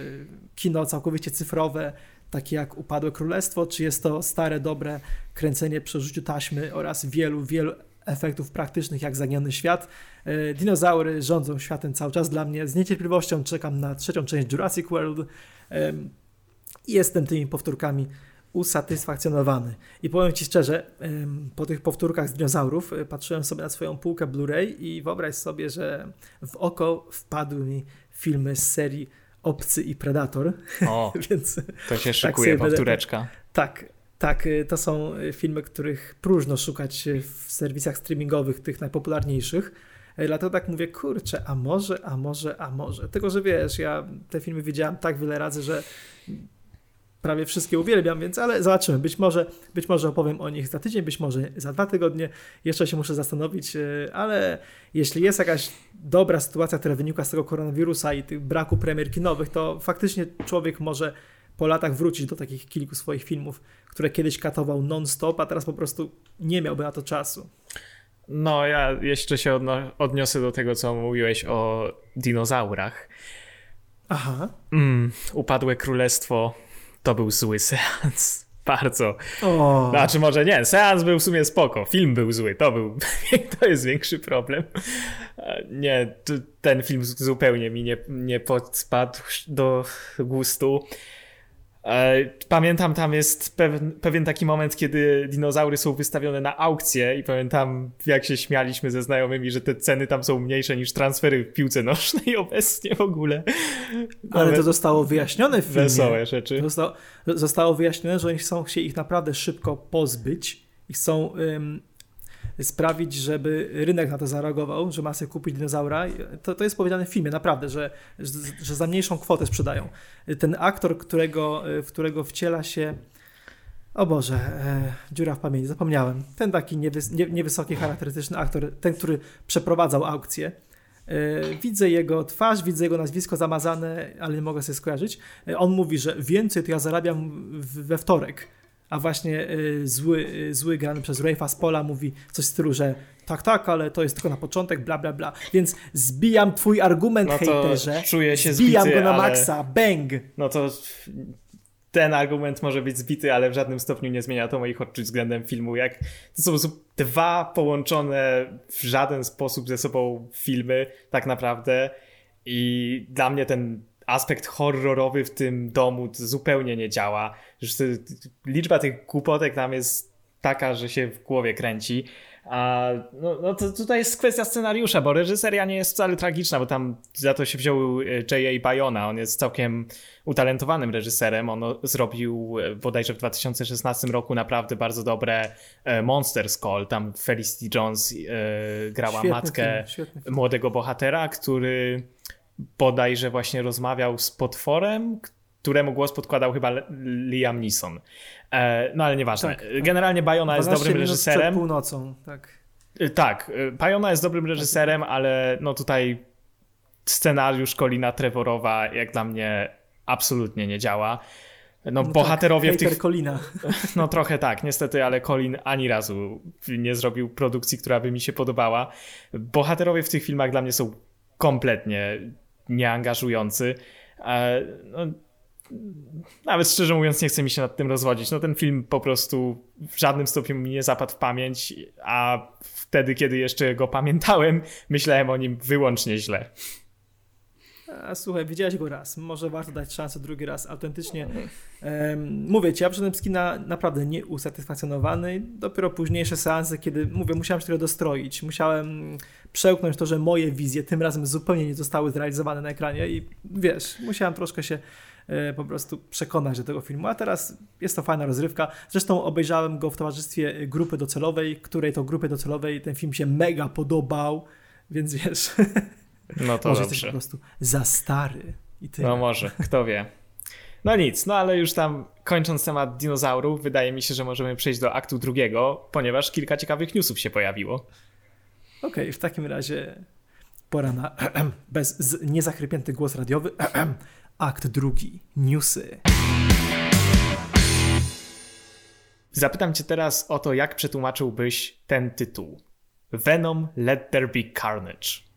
kino całkowicie cyfrowe, takie jak Upadłe Królestwo, czy jest to stare, dobre kręcenie przy użyciu taśmy oraz wielu, wielu efektów praktycznych jak Zaginiony Świat. E, dinozaury rządzą światem cały czas dla mnie. Z niecierpliwością czekam na trzecią część Jurassic World i jestem tymi powtórkami usatysfakcjonowany. I powiem Ci szczerze, po tych powtórkach z dinozaurów e, patrzyłem sobie na swoją półkę Blu-ray i wyobraź sobie, że w oko wpadły mi filmy z serii Obcy i Predator. O, Więc to się tak szykuje tak powtóreczka. tak, Tak, y, to są y, filmy, których próżno szukać w serwisach streamingowych, tych najpopularniejszych. Y, dlatego tak mówię, kurczę, a może, a może, a może. Tylko, że wiesz, ja te filmy widziałem tak wiele razy, że prawie wszystkie uwielbiam, więc ale zobaczymy. Być może, być może opowiem o nich za tydzień, być może za dwa tygodnie. Jeszcze się muszę zastanowić, ale jeśli jest jakaś dobra sytuacja, która wynika z tego koronawirusa i tych braku premier kinowych, to faktycznie człowiek może po latach wrócić do takich kilku swoich filmów, które kiedyś katował non-stop, a teraz po prostu nie miałby na to czasu. No, ja jeszcze się odniosę do tego, co mówiłeś o dinozaurach. Aha. Mm, upadłe królestwo to był zły seans. Bardzo. O. Znaczy, może nie, seans był w sumie spoko. Film był zły, to był. To jest większy problem. Nie, ten film zupełnie mi nie, nie podpadł do gustu. E, pamiętam, tam jest pewien, pewien, taki moment, kiedy dinozaury są wystawione na aukcję i pamiętam, jak się śmialiśmy ze znajomymi, że te ceny tam są mniejsze niż transfery w piłce nożnej obecnie w ogóle. Ale to zostało wyjaśnione w filmie. Wesołe rzeczy. Zostało, zostało wyjaśnione, że oni chcą się ich naprawdę szybko pozbyć i chcą um, sprawić, żeby rynek na to zareagował, że ma sobie kupić dinozaura. To, to jest powiedziane w filmie, naprawdę, że, że, że za mniejszą kwotę sprzedają. Ten aktor, którego, w którego wciela się o Boże, e, dziura w pamięci, zapomniałem. Ten taki niewys, nie, niewysoki, charakterystyczny aktor, ten, który przeprowadzał aukcję. E, widzę jego twarz, widzę jego nazwisko zamazane, ale nie mogę sobie skojarzyć. E, on mówi, że więcej to ja zarabiam we wtorek a właśnie y, zły, y, zły grany przez Rafe'a z pola mówi coś w stylu, że tak, tak, ale to jest tylko na początek, bla, bla, bla. Więc zbijam twój argument, no hejterze. Czuję się zbijam zbity, go na ale... maksa, bang! No to ten argument może być zbity, ale w żadnym stopniu nie zmienia to moich odczuć względem filmu. Jak to są dwa połączone w żaden sposób ze sobą filmy, tak naprawdę. I dla mnie ten aspekt horrorowy w tym domu zupełnie nie działa. Liczba tych głupotek tam jest taka, że się w głowie kręci. A no, no to tutaj jest kwestia scenariusza, bo reżyseria nie jest wcale tragiczna, bo tam za to się wziął e, J.A. Bayona. On jest całkiem utalentowanym reżyserem. On zrobił e, bodajże w 2016 roku naprawdę bardzo dobre e, Monsters Call. Tam Felicity Jones grała świetny matkę film, młodego bohatera, który bodajże właśnie rozmawiał z potworem, któremu głos podkładał chyba Liam Neeson. E, no ale nieważne. Tak, tak. Generalnie Bayona jest dobrym reżyserem. Przed północą, tak. E, tak, e, Bayona jest dobrym reżyserem, ale no tutaj scenariusz Colina Trevorowa jak dla mnie absolutnie nie działa. No, no bohaterowie tak, w tych. Colina. No trochę tak, niestety, ale Colin ani razu nie zrobił produkcji, która by mi się podobała. Bohaterowie w tych filmach dla mnie są kompletnie nieangażujący. No, nawet szczerze mówiąc, nie chce mi się nad tym rozwodzić. No ten film po prostu w żadnym stopniu mi nie zapadł w pamięć, a wtedy, kiedy jeszcze go pamiętałem, myślałem o nim wyłącznie źle. A, słuchaj, widziałeś go raz, może warto dać szansę drugi raz, autentycznie. Um, mówię ci, ja przyszedłem z kina naprawdę nieusatysfakcjonowany. Dopiero późniejsze seanse, kiedy, mówię, musiałem się trochę dostroić, musiałem przełknąć to, że moje wizje tym razem zupełnie nie zostały zrealizowane na ekranie i wiesz, musiałem troszkę się e, po prostu przekonać do tego filmu, a teraz jest to fajna rozrywka. Zresztą obejrzałem go w towarzystwie grupy docelowej, której to grupy docelowej ten film się mega podobał, więc wiesz... No to może dobrze. jesteś po prostu za stary i tyle. No może, kto wie. No nic, no ale już tam kończąc temat dinozaurów, wydaje mi się, że możemy przejść do aktu drugiego, ponieważ kilka ciekawych newsów się pojawiło. Okej, okay, w takim razie pora na bez niezachrypięty głos radiowy. Akt drugi, newsy. Zapytam cię teraz o to, jak przetłumaczyłbyś ten tytuł. Venom Let There Be Carnage.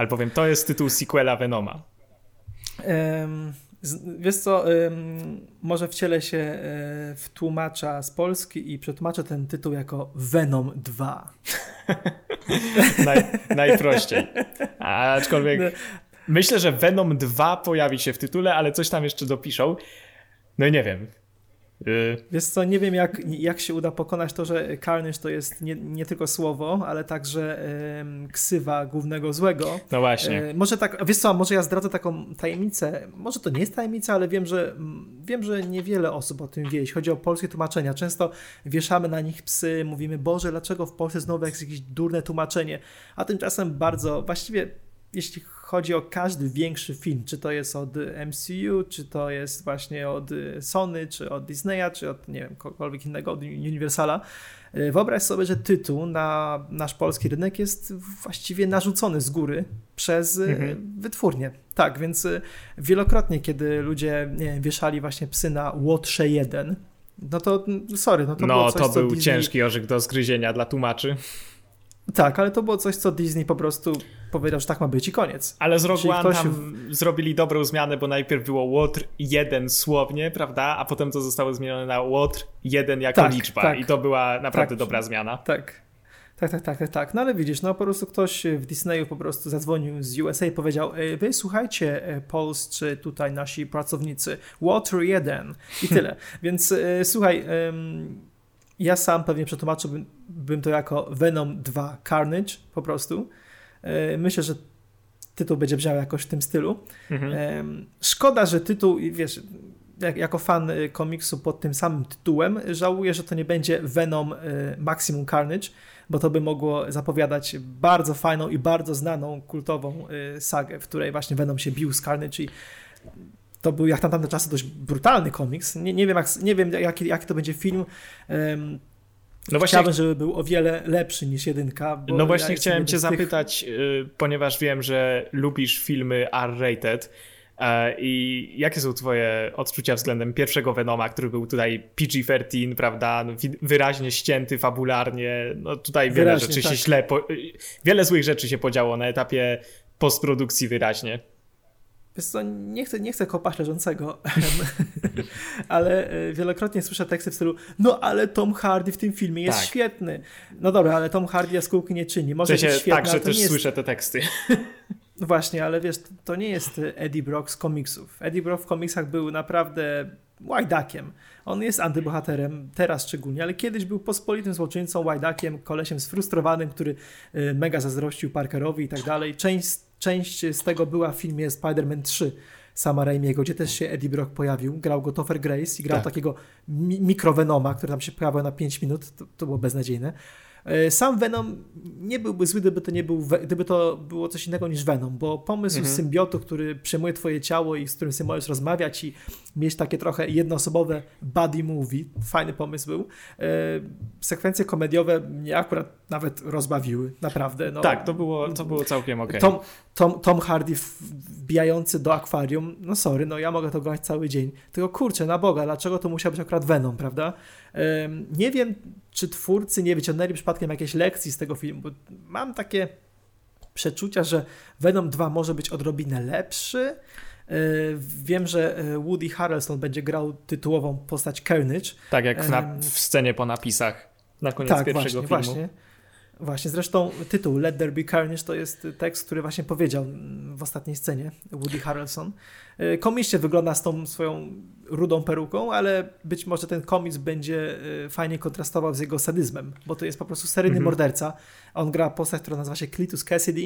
Albowiem to jest tytuł sequela Venoma. Um, wiesz co, um, może wcielę się e, w tłumacza z Polski i przetłumaczę ten tytuł jako Venom 2. Naj, najprościej. Aczkolwiek no. myślę, że Venom 2 pojawi się w tytule, ale coś tam jeszcze dopiszą. No i nie wiem. Y, Wiesz co, nie wiem jak, jak się uda pokonać to, że Carnage to jest nie, nie tylko słowo, ale także em, ksywa głównego złego. No właśnie. E, może tak, wiesz co, może ja zdradzę taką tajemnicę, może to nie jest tajemnica, ale wiem, że wiem, że niewiele osób o tym wie, jeśli chodzi o polskie tłumaczenia. Często wieszamy na nich psy, mówimy, Boże, dlaczego w Polsce znowu jest jakieś durne tłumaczenie, a tymczasem bardzo, właściwie jeśli chodzi o każdy większy film, czy to jest od MCU, czy to jest właśnie od Sony, czy od Disneya, czy od nie wiem, kogokolwiek innego, od Universala, e, wyobraź sobie, że tytuł na nasz polski rynek jest właściwie narzucony z góry przez e, Mhm. wytwórnię. Tak, więc e, wielokrotnie, kiedy ludzie wiem, wieszali właśnie psy na Łotrze 1, no to sorry, no to no to był Disney... ciężki orzech do zgryzienia dla tłumaczy. Tak, ale to było coś, co Disney po prostu powiedział, że tak ma być i koniec. Ale z Rogue One ktoś- tam zrobili dobrą zmianę, bo najpierw było Łotr 1 słownie, prawda? A potem to zostało zmienione na Łotr 1 jako Tak, liczba. tak. I to była naprawdę Tak. dobra zmiana. Tak. Tak, tak, tak, tak, tak. No ale widzisz, no po prostu ktoś w Disneyu po prostu zadzwonił z USA i powiedział, "E, wy słuchajcie, e, polscy tutaj nasi pracownicy, Water 1 i tyle. Więc e, słuchaj, em, ja sam pewnie przetłumaczyłbym bym to jako Venom 2 Carnage po prostu. E, Myślę, że tytuł będzie brzmiał jakoś w tym stylu. Mhm. Szkoda, że tytuł, wiesz, jak, jako fan y, komiksu pod tym samym tytułem, żałuję, że to nie będzie Venom y, Maximum Carnage, bo to by mogło zapowiadać bardzo fajną i bardzo znaną, kultową y, sagę, w której właśnie Venom się bił z Carnage i to był jak na tamte czasy dość brutalny komiks. Nie, nie wiem, jak, nie wiem jaki, jaki to będzie film. Em, No właśnie, Chciałbym, żeby był o wiele lepszy niż jedynka. No ja właśnie jestem chciałem cię tych- zapytać, y, ponieważ wiem, że lubisz filmy R-rated e, i jakie są twoje odczucia względem pierwszego Venoma, który był tutaj PG-13, prawda, no, wyraźnie ścięty fabularnie, no tutaj wiele Wyraźnie, rzeczy tak. się źle, po, y, wiele złych rzeczy się podziało na etapie postprodukcji wyraźnie. Wiesz co, nie chcę, nie chcę kopać leżącego, ale e, wielokrotnie słyszę teksty w stylu no ale Tom Hardy w tym filmie jest Tak. świetny. No dobra, ale Tom Hardy jaskółki nie czyni. Może sensie, być świetny, tak, że też jest... słyszę te teksty. Właśnie, ale wiesz, to nie jest Eddie Brock z komiksów. Eddie Brock w komiksach był naprawdę łajdakiem. On jest antybohaterem, teraz szczególnie, ale kiedyś był pospolitym złoczyńcą, łajdakiem, kolesiem sfrustrowanym, który y, mega zazdrościł Parkerowi i tak dalej. Część, część z tego była w filmie Spider-Man 3 sama Raimiego, gdzie też się Eddie Brock pojawił. Grał go Topher Grace i grał Tak. takiego mi mikrovenoma, który tam się pojawiał na 5 minut. To, to było beznadziejne. E, Sam Venom nie byłby zły, gdyby to, nie był, gdyby to było coś innego niż Venom, bo pomysł Mhm. symbiotu, który przejmuje twoje ciało i z którym sobie możesz rozmawiać i mieć takie trochę jednoosobowe buddy movie, fajny pomysł był. E, Sekwencje komediowe mnie akurat nawet rozbawiły, naprawdę. No, tak, to było, to było całkiem okej. Tom, Tom, Tom Hardy wbijający do akwarium, no sorry, no ja mogę to grać cały dzień. Tylko kurczę, na Boga, dlaczego to musiał być akurat Venom, prawda? Nie wiem, czy twórcy nie wyciągnęli przypadkiem jakiejś lekcji z tego filmu, mam takie przeczucia, że Venom 2 może być odrobinę lepszy. E, Wiem, że e, Woody Harrelson będzie grał tytułową postać Carnage, Tak jak na, w scenie po napisach na koniec tak, pierwszego właśnie, filmu. właśnie. Właśnie, zresztą tytuł Let There Be Carnage to jest tekst, który właśnie powiedział w ostatniej scenie Woody Harrelson. E, Komicznie wygląda z tą swoją rudą peruką, ale być może ten komiks będzie e, fajnie kontrastował z jego sadyzmem, bo to jest po prostu seryjny Mhm. morderca. On gra postać, która nazywa się Cletus Cassidy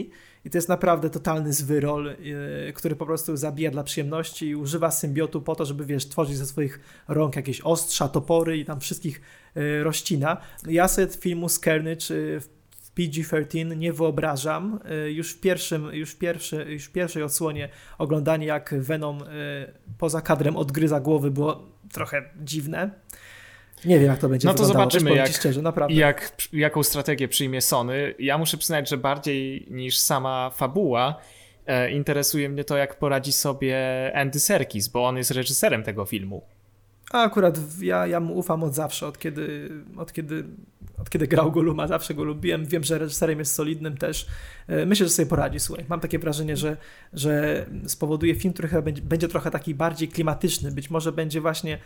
i to jest naprawdę totalny zwyrol, e, który po prostu zabija dla przyjemności i używa symbiotu po to, żeby, wiesz, tworzyć ze swoich rąk jakieś ostrza, topory i tam wszystkich rościna. Ja sobie filmu z Carnage w PG-13 nie wyobrażam. E, Już w, pierwszym, już, w pierwszy, już w pierwszej odsłonie oglądanie jak Venom e, poza kadrem odgryza głowy było trochę dziwne. Nie wiem jak to będzie No to zobaczymy, jak- szczerze, jak, jaką strategię przyjmie Sony. Ja muszę przyznać, że bardziej niż sama fabuła e, interesuje mnie to, jak poradzi sobie Andy Serkis, bo on jest reżyserem tego filmu. A akurat ja, ja mu ufam od zawsze, od kiedy, od kiedy, od kiedy grał Goluma, zawsze go lubiłem. Wiem, że reżyserem jest solidnym też. E, Myślę, że sobie poradzi, słuchaj. Mam takie wrażenie, że, że spowoduje film, który chyba będzie, będzie trochę taki bardziej klimatyczny. Być może będzie właśnie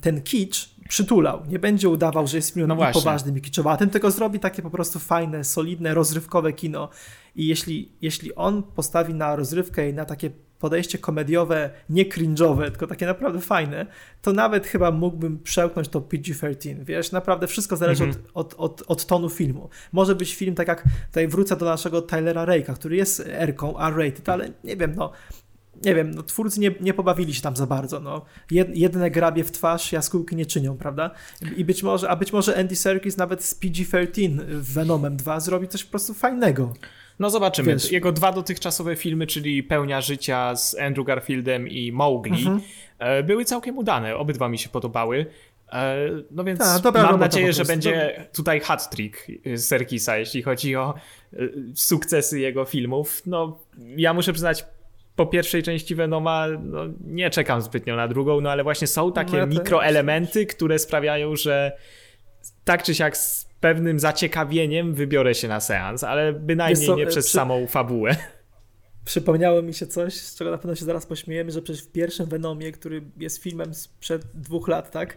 ten kicz przytulał. Nie będzie udawał, że jest filmem No poważnym i kiczowatym, tylko zrobi takie po prostu fajne, solidne, rozrywkowe kino. I jeśli, jeśli on postawi na rozrywkę i na takie podejście komediowe, nie cringe'owe, tylko takie naprawdę fajne, to nawet chyba mógłbym przełknąć to PG-13, wiesz, naprawdę wszystko zależy mhm. od, od, od, od, tonu filmu. Może być film, tak jak tutaj wrócę do naszego Tylera Rake'a, który jest R-ką, R-rated, ale nie wiem, no nie wiem, no, twórcy nie, nie pobawili się tam za bardzo. No. Jed, jedne grabie w twarz jaskółki nie czynią, prawda? I być może, a być może Andy Serkis nawet z PG-13 Venomem 2 zrobi coś po prostu fajnego. No zobaczymy. Wiesz. Jego dwa dotychczasowe filmy, czyli Pełnia Życia z Andrew Garfieldem i Mowgli, mhm. E, były całkiem udane. Obydwa mi się podobały. E, no więc Ta, mam nadzieję, że będzie tutaj hat-trick Serkisa, jeśli chodzi o e, sukcesy jego filmów. No, ja muszę przyznać, po pierwszej części Venoma no, nie czekam zbytnio na drugą, no ale właśnie są takie no, mikroelementy, które sprawiają, że tak czy siak pewnym zaciekawieniem wybiorę się na seans, ale bynajmniej co, nie przez przy... samą fabułę. Przypomniało mi się coś, z czego na pewno się zaraz pośmiejemy, że przecież w pierwszym Venomie, który jest filmem sprzed dwóch lat, tak,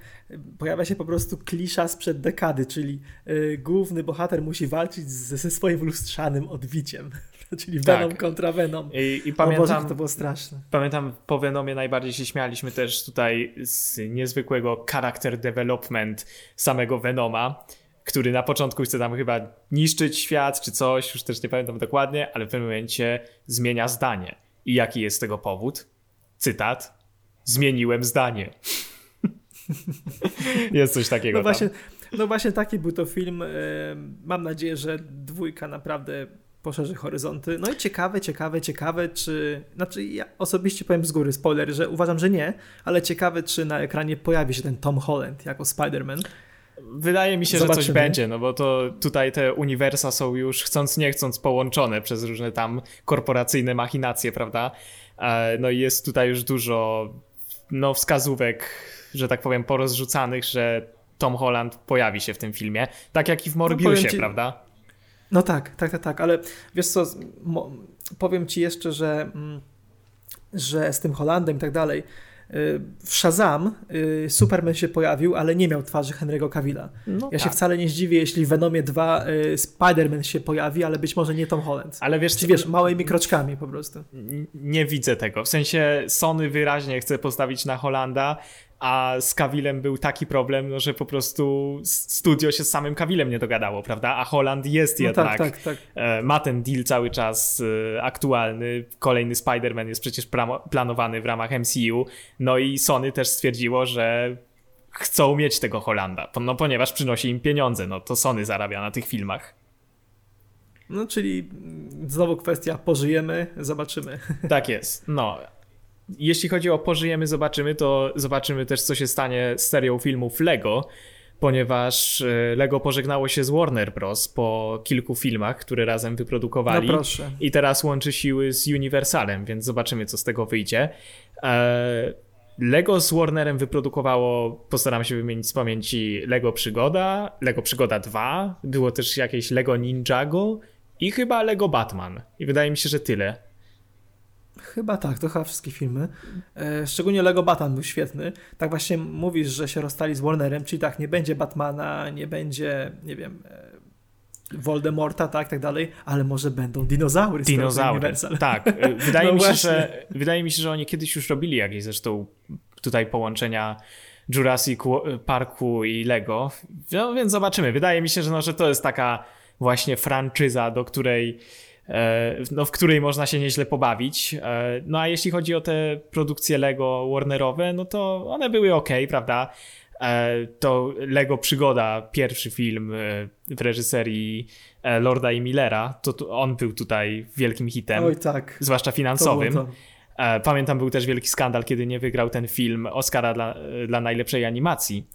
pojawia się po prostu klisza sprzed dekady, czyli y, główny bohater musi walczyć z, ze swoim lustrzanym odbiciem. czyli Venom tak. kontra Venom. I, i pamiętam, Boże, to było straszne. Pamiętam po Venomie najbardziej się śmialiśmy też tutaj z niezwykłego character development samego Venoma, który na początku chce tam chyba niszczyć świat czy coś, już też nie pamiętam dokładnie, ale w pewnym momencie zmienia zdanie. I jaki jest tego powód? Cytat. Zmieniłem zdanie. jest coś takiego. No właśnie, no właśnie taki był to film. Mam nadzieję, że dwójka naprawdę poszerzy horyzonty. No i ciekawe, ciekawe, ciekawe, czy. Znaczy, ja osobiście powiem z góry, spoiler, że uważam, że nie, ale ciekawe, czy na ekranie pojawi się ten Tom Holland jako Spider-Man. Wydaje mi się, Zobaczymy. że coś będzie, no bo to tutaj te uniwersa są już chcąc nie chcąc połączone przez różne tam korporacyjne machinacje, prawda? E, no i jest tutaj już dużo no, wskazówek, że tak powiem, porozrzucanych, że Tom Holland pojawi się w tym filmie, tak jak i w no, Morbiusie, no, ci... prawda? No tak, tak, tak, tak, ale wiesz co, powiem ci jeszcze, że, mm, że z tym Holandem i tak dalej, w Shazam y, Superman się pojawił, ale nie miał twarzy Henry'ego Cavilla. No ja tak. się wcale nie zdziwię, jeśli w Venomie 2 y, Spider-Man się pojawi, ale być może nie Tom Holland. Ale wiesz, Czy wiesz, małymi kroczkami po prostu. Nie widzę tego. W sensie Sony wyraźnie chce postawić na Holanda, a z Kawilem był taki problem, no, że po prostu studio się z samym Kawilem nie dogadało, prawda? A Holland jest no tak, jednak, tak, tak, tak. ma ten deal cały czas e, aktualny. Kolejny Spider-Man jest przecież planowany w ramach MCU. No i Sony też stwierdziło, że chcą mieć tego Holanda, no ponieważ przynosi im pieniądze, no to Sony zarabia na tych filmach. No, czyli znowu kwestia pożyjemy, zobaczymy. Tak jest. No, jeśli chodzi o pożyjemy, zobaczymy, to zobaczymy też, co się stanie z serią filmów Lego, ponieważ e, Lego pożegnało się z Warner Bros. po kilku filmach, które razem wyprodukowali. No I teraz łączy siły z Universalem, więc zobaczymy, co z tego wyjdzie. E, Lego z Warnerem wyprodukowało, postaram się wymienić z pamięci, Lego Przygoda, Lego Przygoda 2, było też jakieś Lego Ninjago i chyba Lego Batman. I wydaje mi się, że tyle. Chyba tak, to chyba wszystkie filmy. E, szczególnie Lego Batman był świetny. Tak właśnie mówisz, że się rozstali z Warnerem, czyli tak, nie będzie Batmana, nie będzie, nie wiem, e, Voldemorta, tak, tak dalej, ale może będą dinozaury. Dinozaury, tak. E, wydaje, no mi się, że, wydaje mi się, że oni kiedyś już robili jakieś zresztą tutaj połączenia Jurassic Parku i Lego, no więc zobaczymy. Wydaje mi się, że, no, że to jest taka właśnie franczyza, do której no, w której można się nieźle pobawić. E, no a jeśli chodzi o te produkcje Lego Warnerowe, no to one były ok, prawda? E, to Lego Przygoda, pierwszy film w reżyserii Lorda i Millera, to on był tutaj wielkim hitem. Oj, tak. Zwłaszcza finansowym. To Pamiętam, był też wielki skandal, kiedy nie wygrał ten film Oscara dla, dla najlepszej animacji.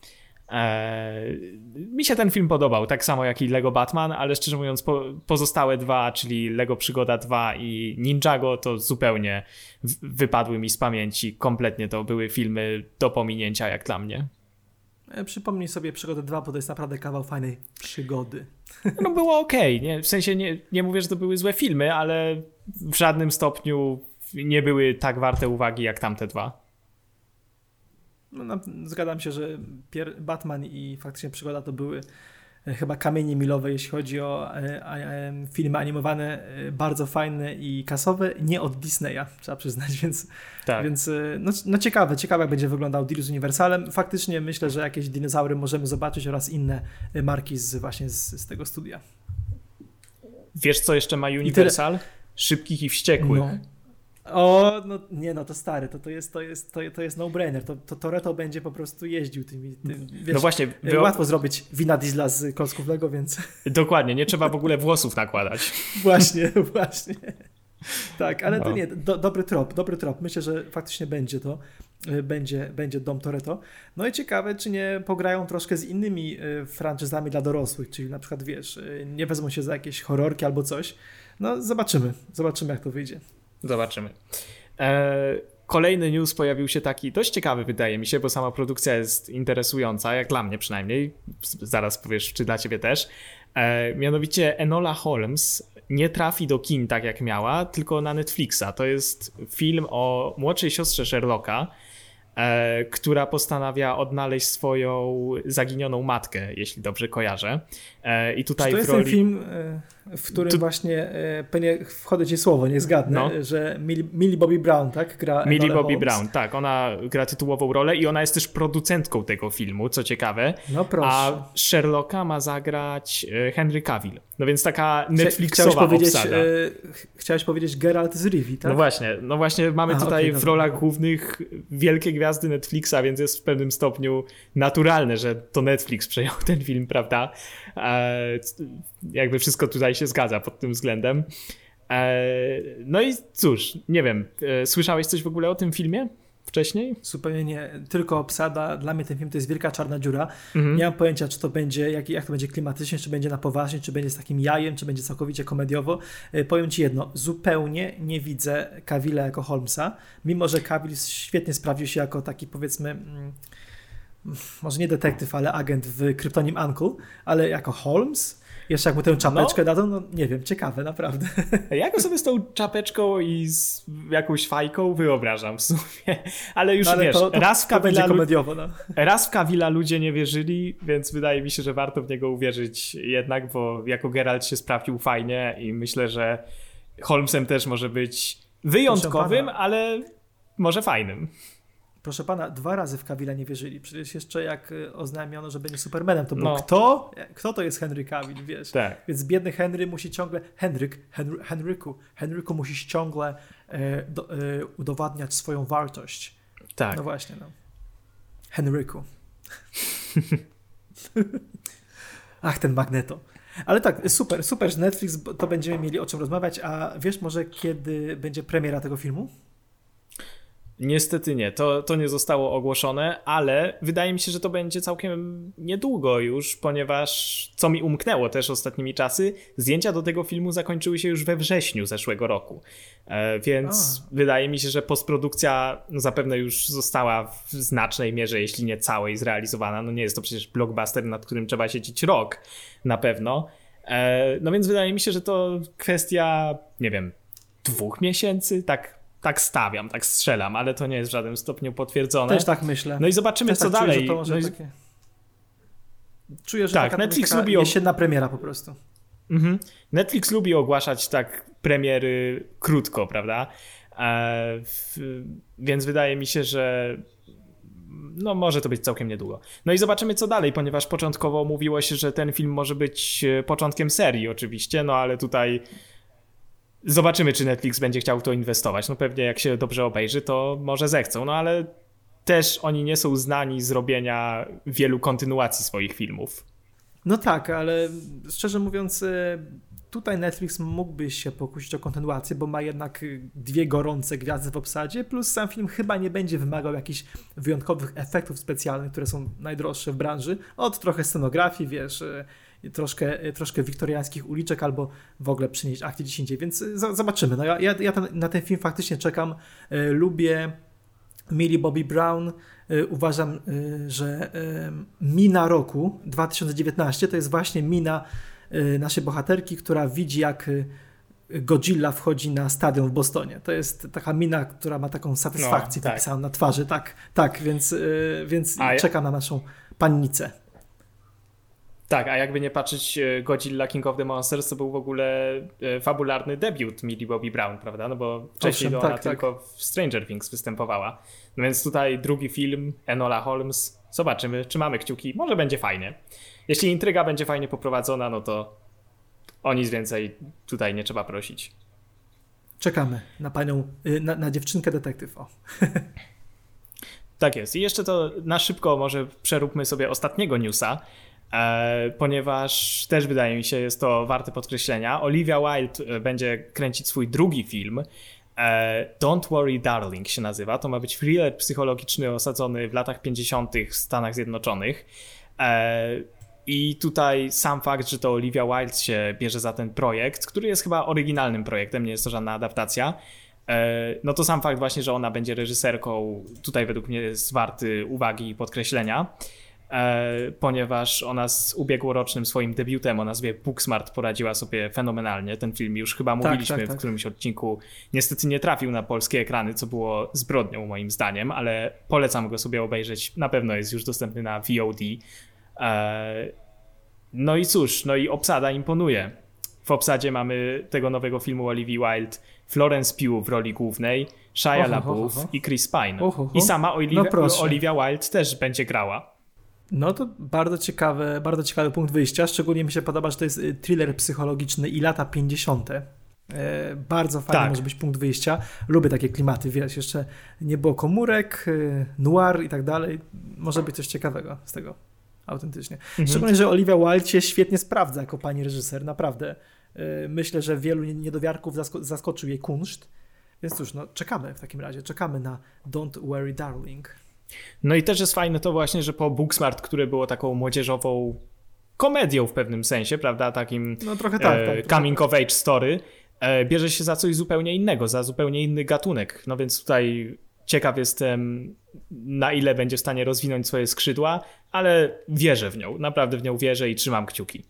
Eee, mi się ten film podobał, tak samo jak i Lego Batman, ale szczerze mówiąc, po, pozostałe dwa, czyli Lego Przygoda 2 i Ninjago, to zupełnie wypadły mi z pamięci. Kompletnie to były filmy do pominięcia, jak dla mnie. E, przypomnij sobie Przygodę 2, bo to jest naprawdę kawał fajnej przygody. No było ok, nie? w sensie nie, nie mówię, że to były złe filmy, ale w żadnym stopniu nie były tak warte uwagi jak tamte dwa. No, zgadzam się, że Batman i faktycznie przygoda to były chyba kamienie milowe, jeśli chodzi o filmy animowane, bardzo fajne i kasowe, nie od Disneya, trzeba przyznać, więc, tak. więc no, no ciekawe, ciekawe jak będzie wyglądał deal z Universalem. Faktycznie myślę, że jakieś dinozaury możemy zobaczyć oraz inne marki z, właśnie z, z tego studia. Wiesz, co jeszcze ma Universal? Szybkich i wściekłych. No. O, no nie no, to stary, to, to jest, to jest, to, to jest no-brainer, to, to Toretto będzie po prostu jeździł tymi, tym, wiesz, no właśnie, wy... łatwo zrobić wina diesla z klocków Lego, więc... Dokładnie, nie trzeba w ogóle włosów nakładać. właśnie, właśnie. Tak, ale no. to nie, do, dobry trop, dobry trop. Myślę, że faktycznie będzie to, y, będzie, będzie Dom Toretto. No i ciekawe, czy nie pograją troszkę z innymi y, franczyzami dla dorosłych, czyli na przykład, wiesz, nie wezmą się za jakieś horrorki albo coś. No zobaczymy, zobaczymy jak to wyjdzie. Zobaczymy. E, kolejny news pojawił się taki dość ciekawy, wydaje mi się, bo sama produkcja jest interesująca, jak dla mnie przynajmniej. Zaraz powiesz, czy dla ciebie też. E, mianowicie Enola Holmes nie trafi do kin tak jak miała, tylko na Netflixa. To jest film o młodszej siostrze Sherlocka, która postanawia odnaleźć swoją zaginioną matkę, jeśli dobrze kojarzę. E, I tutaj Czy to jest roli... ten film, e, w którym tu... właśnie e, pewnie wchodzę ci słowo, nie zgadnę, no. że Millie, Millie, Bobby Brown, tak? Gra Millie Bobby Holmes. Brown, tak. Ona gra tytułową rolę i ona jest też producentką tego filmu, co ciekawe. No proszę. A Sherlocka ma zagrać e, Henry Cavill. No więc taka Netflixowa chciałeś powiedzieć, obsada. E, chciałeś powiedzieć Geralt z Rivi, tak? No właśnie, no właśnie mamy tutaj okay, w rolach głównych wielkie gwiazdy Netflixa, więc jest w pewnym stopniu naturalne, że to Netflix przejął ten film, prawda? E, jakby wszystko tutaj się zgadza pod tym względem. E, no i cóż, nie wiem, e, słyszałeś coś w ogóle o tym filmie? Wcześniej? Zupełnie nie. Tylko obsada. Dla mnie ten film to jest wielka czarna dziura. Mhm. Nie mam pojęcia, czy to będzie, jak, jak to będzie klimatycznie, czy będzie na poważnie, czy będzie z takim jajem, czy będzie całkowicie komediowo. Powiem Ci jedno, zupełnie nie widzę Kawila jako Holmesa, mimo że Kawil świetnie sprawdził się jako taki powiedzmy mm, może nie detektyw, ale agent w kryptonim Uncle, ale jako Holmes, jeszcze jak mu tę czapeczkę no. dadzą, no nie wiem, ciekawe, naprawdę. Ja go sobie z tą czapeczką i z jakąś fajką wyobrażam w sumie. Ale już no, ale wiesz, to, to, raz w Kawila, komediowo, no. raz w Kawila ludzie nie wierzyli, więc wydaje mi się, że warto w niego uwierzyć jednak, bo jako Geralt się sprawdził fajnie i myślę, że Holmesem też może być wyjątkowym, ale może fajnym. Proszę pana, dwa razy w Cavilla nie wierzyli. Przecież jeszcze jak y, oznajmiono, że będzie Supermanem, to był no. kto? Kto to jest Henry Cavill, wiesz? Tak. Więc biedny Henry musi ciągle, Henryk, Henry, Henryku, Henryku musisz ciągle e, do, e, udowadniać swoją wartość. Tak. No właśnie, no. Henryku. Ach, ten Magneto. Ale tak, super, super, że Netflix, to będziemy mieli o czym rozmawiać, a wiesz może kiedy będzie premiera tego filmu? Niestety nie, to, to nie zostało ogłoszone, ale wydaje mi się, że to będzie całkiem niedługo już, ponieważ co mi umknęło też ostatnimi czasy, zdjęcia do tego filmu zakończyły się już we wrześniu zeszłego roku. E, więc A. wydaje mi się, że postprodukcja no, zapewne już została w znacznej mierze, jeśli nie całej, zrealizowana. No nie jest to przecież blockbuster, nad którym trzeba siedzieć rok na pewno. E, no więc wydaje mi się, że to kwestia, nie wiem, dwóch miesięcy, tak tak stawiam, tak strzelam, ale to nie jest w żadnym stopniu potwierdzone. Też tak myślę. No i zobaczymy, Też co tak dalej. Czuję, że to może no i... takie... czuję, że tak, Netflix lubi jesienna premiera po prostu. Mhm. Netflix lubi ogłaszać tak premiery krótko, prawda? E, więc wydaje mi się, że no może to być całkiem niedługo. No i zobaczymy co dalej, ponieważ początkowo mówiło się, że ten film może być e, początkiem serii oczywiście, no ale tutaj Zobaczymy, czy Netflix będzie chciał to inwestować. No pewnie jak się dobrze obejrzy, to może zechcą, no ale też oni nie są znani z robienia wielu kontynuacji swoich filmów. No tak, ale szczerze mówiąc, e, tutaj Netflix mógłby się pokusić o kontynuację, bo ma jednak dwie gorące gwiazdy w obsadzie, plus sam film chyba nie będzie wymagał jakichś wyjątkowych efektów specjalnych, które są najdroższe w branży, od trochę scenografii, wiesz, e, troszkę, troszkę wiktoriańskich uliczek albo w ogóle przynieść akcję 10, więc zobaczymy. No ja, ja, ja ten, na ten film faktycznie czekam. E, lubię Millie Bobby Brown. E, uważam, e, że mina roku 2019 to jest właśnie mina naszej bohaterki, która widzi jak Godzilla wchodzi na stadion w Bostonie. To jest taka mina, która ma taką satysfakcję no, tak. na twarzy. Tak, tak, więc, więc czekam na naszą pannicę. Tak, a jakby nie patrzeć e, Godzilla King of the Monsters, to był w ogóle e, fabularny debiut Millie Bobby Brown, prawda? No bo wcześniej Owszem, ona tak, tylko tak. w Stranger Things występowała. No więc tutaj drugi film, Enola Holmes. Zobaczymy, czy mamy kciuki. Może będzie fajnie. Jeśli intryga będzie fajnie poprowadzona, no to o nic więcej tutaj nie trzeba prosić. Czekamy na panią, y, na, na dziewczynkę detektyw. O. Tak jest. I jeszcze to na szybko może przeróbmy sobie ostatniego newsa, ponieważ też wydaje mi się jest to warte podkreślenia. Olivia Wilde e, będzie kręcić swój drugi film. E, Don't Worry Darling się nazywa. To ma być thriller psychologiczny osadzony w latach 50. w Stanach Zjednoczonych. E, i tutaj sam fakt, że to Olivia Wilde się bierze za ten projekt, który jest chyba oryginalnym projektem, nie jest to żadna adaptacja, e, no to sam fakt właśnie, że ona będzie reżyserką, tutaj według mnie jest warty uwagi i podkreślenia, e, ponieważ ona z ubiegłorocznym swoim debiutem o nazwie Booksmart poradziła sobie fenomenalnie. Ten film już chyba mówiliśmy tak, tak, tak. w którymś odcinku. Niestety nie trafił na polskie ekrany, co było zbrodnią moim zdaniem, ale polecam go sobie obejrzeć. Na pewno jest już dostępny na VOD. E, no i cóż, no i obsada imponuje. W obsadzie mamy tego nowego filmu Olivia Wilde, Florence Pugh w roli głównej, Shia LaBeouf i Chris Pine. I sama Olivia, no Olivia Wilde też będzie grała. No to bardzo ciekawy, bardzo ciekawy punkt wyjścia. Szczególnie mi się podoba, że to jest y, thriller psychologiczny i lata 50. E, bardzo fajny tak. może być punkt wyjścia. Lubię takie klimaty, wiesz, jeszcze nie było komórek, y, noir i tak dalej. Może być coś ciekawego z tego autentycznie. Mhm. Szczególnie, że Olivia Wilde się świetnie sprawdza jako pani reżyser, naprawdę. Y, myślę, że wielu niedowiarków zasko zaskoczył jej kunszt. Więc cóż, no, czekamy w takim razie, czekamy na Don't Worry Darling. No i też jest fajne to właśnie, że po Booksmart, które było taką młodzieżową komedią w pewnym sensie, prawda, takim no, trochę tak, e, tak, coming trochę. of age story, e, bierze się za coś zupełnie innego, za zupełnie inny gatunek. No więc tutaj ciekaw jestem, na ile będzie w stanie rozwinąć swoje skrzydła, ale wierzę w nią, naprawdę w nią wierzę i trzymam kciuki.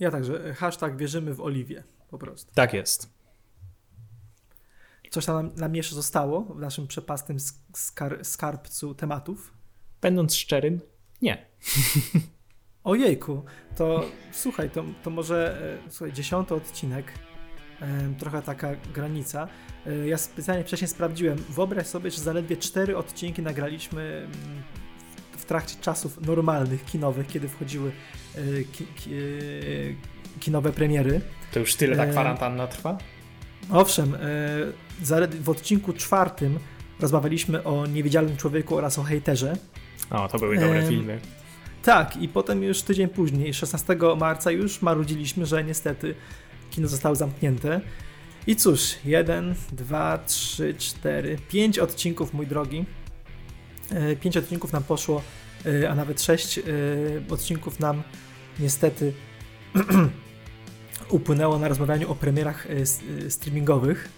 Ja także, hashtag wierzymy w Oliwię, po prostu. Tak jest. Coś tam nam jeszcze zostało w naszym przepastym skar skarbcu tematów? Będąc szczerym, nie. Ojejku, to słuchaj, to, to może e, słuchaj, dziesiąty odcinek, trochę taka granica. E, ja specjalnie wcześniej sprawdziłem. Wyobraź sobie, że zaledwie cztery odcinki nagraliśmy mm, w trakcie czasów normalnych, kinowych, kiedy wchodziły e, ki, ki, e, kinowe premiery. To już tyle ta kwarantanna trwa? Owszem, w odcinku czwartym rozmawialiśmy o Niewidzialnym Człowieku oraz o Hejterze. O, to były dobre filmy. Tak, i potem już tydzień później, 16 marca, już marudziliśmy, że niestety kino zostało zamknięte. I cóż, jeden, dwa, trzy, cztery, pięć odcinków, mój drogi. E, pięć odcinków nam poszło, e, a nawet sześć e, odcinków nam niestety upłynęło na rozmawianiu o premierach streamingowych.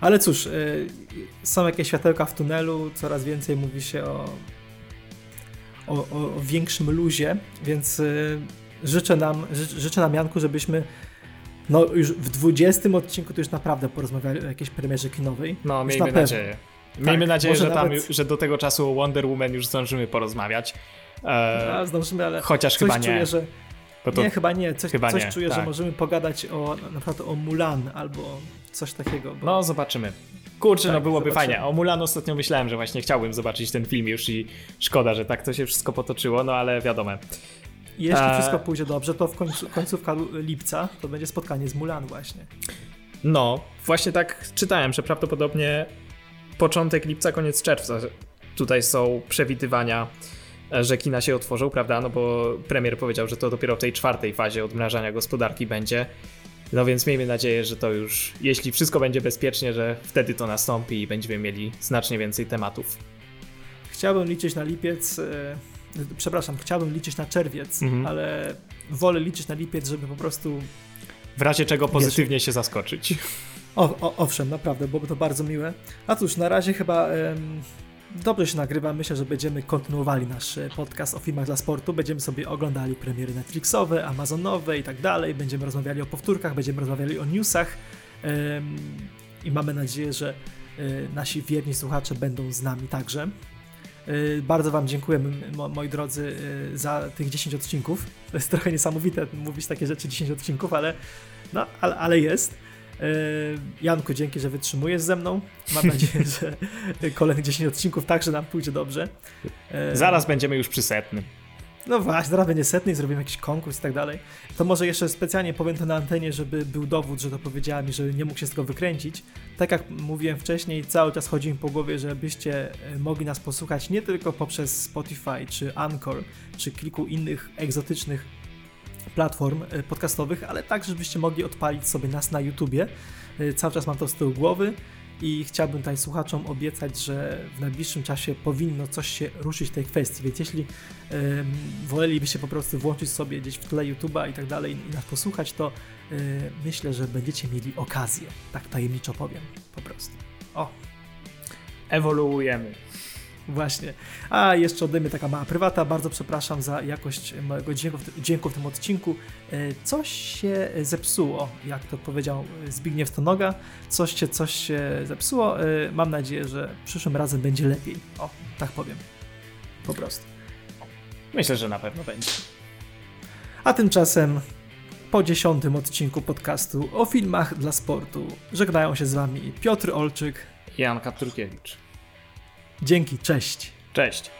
Ale cóż, są jakieś światełka w tunelu, coraz więcej mówi się o, o, o większym luzie, więc życzę nam, życzę nam Janku, żebyśmy no już w 20 odcinku to już naprawdę porozmawiali o jakiejś premierze kinowej. No, miejmy na nadzieję. Tak, miejmy nadzieję, że, tam, że do tego czasu Wonder Woman już zdążymy porozmawiać. E, no, zdążymy, ale chociaż chyba nie. Czuję, że... To... Nie, chyba nie. Coś, chyba coś nie, czuję, tak. że możemy pogadać o na przykład o Mulan albo coś takiego. Bo... No, zobaczymy. Kurczę, no tak, no byłoby zobaczymy. fajnie. O Mulan ostatnio myślałem, że właśnie chciałbym zobaczyć ten film już i szkoda, że tak to się wszystko potoczyło, no ale wiadomo. Jeśli A... wszystko pójdzie dobrze, to w końcu, końcówka lipca to będzie spotkanie z Mulan właśnie. No, właśnie tak czytałem, że prawdopodobnie początek lipca, koniec czerwca tutaj są przewidywania, że kina się otworzą, prawda? No bo premier powiedział, że to dopiero w tej czwartej fazie odmrażania gospodarki będzie. No więc miejmy nadzieję, że to już, jeśli wszystko będzie bezpiecznie, że wtedy to nastąpi i będziemy mieli znacznie więcej tematów. Chciałbym liczyć na lipiec. E, przepraszam, chciałbym liczyć na czerwiec, mhm. ale wolę liczyć na lipiec, żeby po prostu. W razie czego pozytywnie wiesz, się zaskoczyć. O, o, owszem, naprawdę, byłoby to bardzo miłe. A cóż, na razie chyba dobrze się nagrywa. Myślę, że będziemy kontynuowali nasz e, podcast o filmach dla sportu. Będziemy sobie oglądali premiery Netflixowe, Amazonowe i tak dalej. Będziemy rozmawiali o powtórkach, będziemy rozmawiali o newsach i mamy nadzieję, że e, nasi wierni słuchacze będą z nami także. Y, bardzo Wam dziękuję, moi drodzy, za tych 10 odcinków. To jest trochę niesamowite mówić takie rzeczy 10 odcinków, ale, no, ale, ale jest. Y, Janku, dzięki, że wytrzymujesz ze mną. Mam nadzieję, że kolejnych 10 odcinków także nam pójdzie dobrze. Zaraz będziemy już przy setnym. No właśnie, zaraz będzie setny, zrobimy jakiś konkurs i tak dalej. To może jeszcze specjalnie powiem to na antenie, żeby był dowód, że to powiedziałem i że nie mógł się z tego wykręcić. Tak jak mówiłem wcześniej, cały czas chodzi mi po głowie, żebyście e, mogli nas posłuchać nie tylko poprzez Spotify, czy Anchor, czy kilku innych egzotycznych platform e, podcastowych, ale także żebyście mogli odpalić sobie nas na YouTubie. E, cały czas mam to z tyłu głowy i chciałbym tutaj słuchaczom obiecać, że w najbliższym czasie powinno coś się ruszyć w tej kwestii, więc jeśli um, wolelibyście po prostu włączyć sobie gdzieś w tle YouTube'a i tak dalej i nas posłuchać, to um, myślę, że będziecie mieli okazję, tak tajemniczo powiem, po prostu. O! Ewoluujemy. Właśnie. A jeszcze ode mnie taka mała prywata. Bardzo przepraszam za jakość mojego dźwięku, dźwięku w tym odcinku. E, coś się zepsuło, jak to powiedział Zbigniew Stonoga. Coś się, coś się zepsuło. E, mam nadzieję, że przyszłym razem będzie lepiej. O, tak powiem. Po prostu. Myślę, że na pewno będzie. A tymczasem po dziesiątym odcinku podcastu o filmach dla sportu żegnają się z Wami Piotr Olczyk i Jan Kapturkiewicz. Dzięki, cześć. Cześć.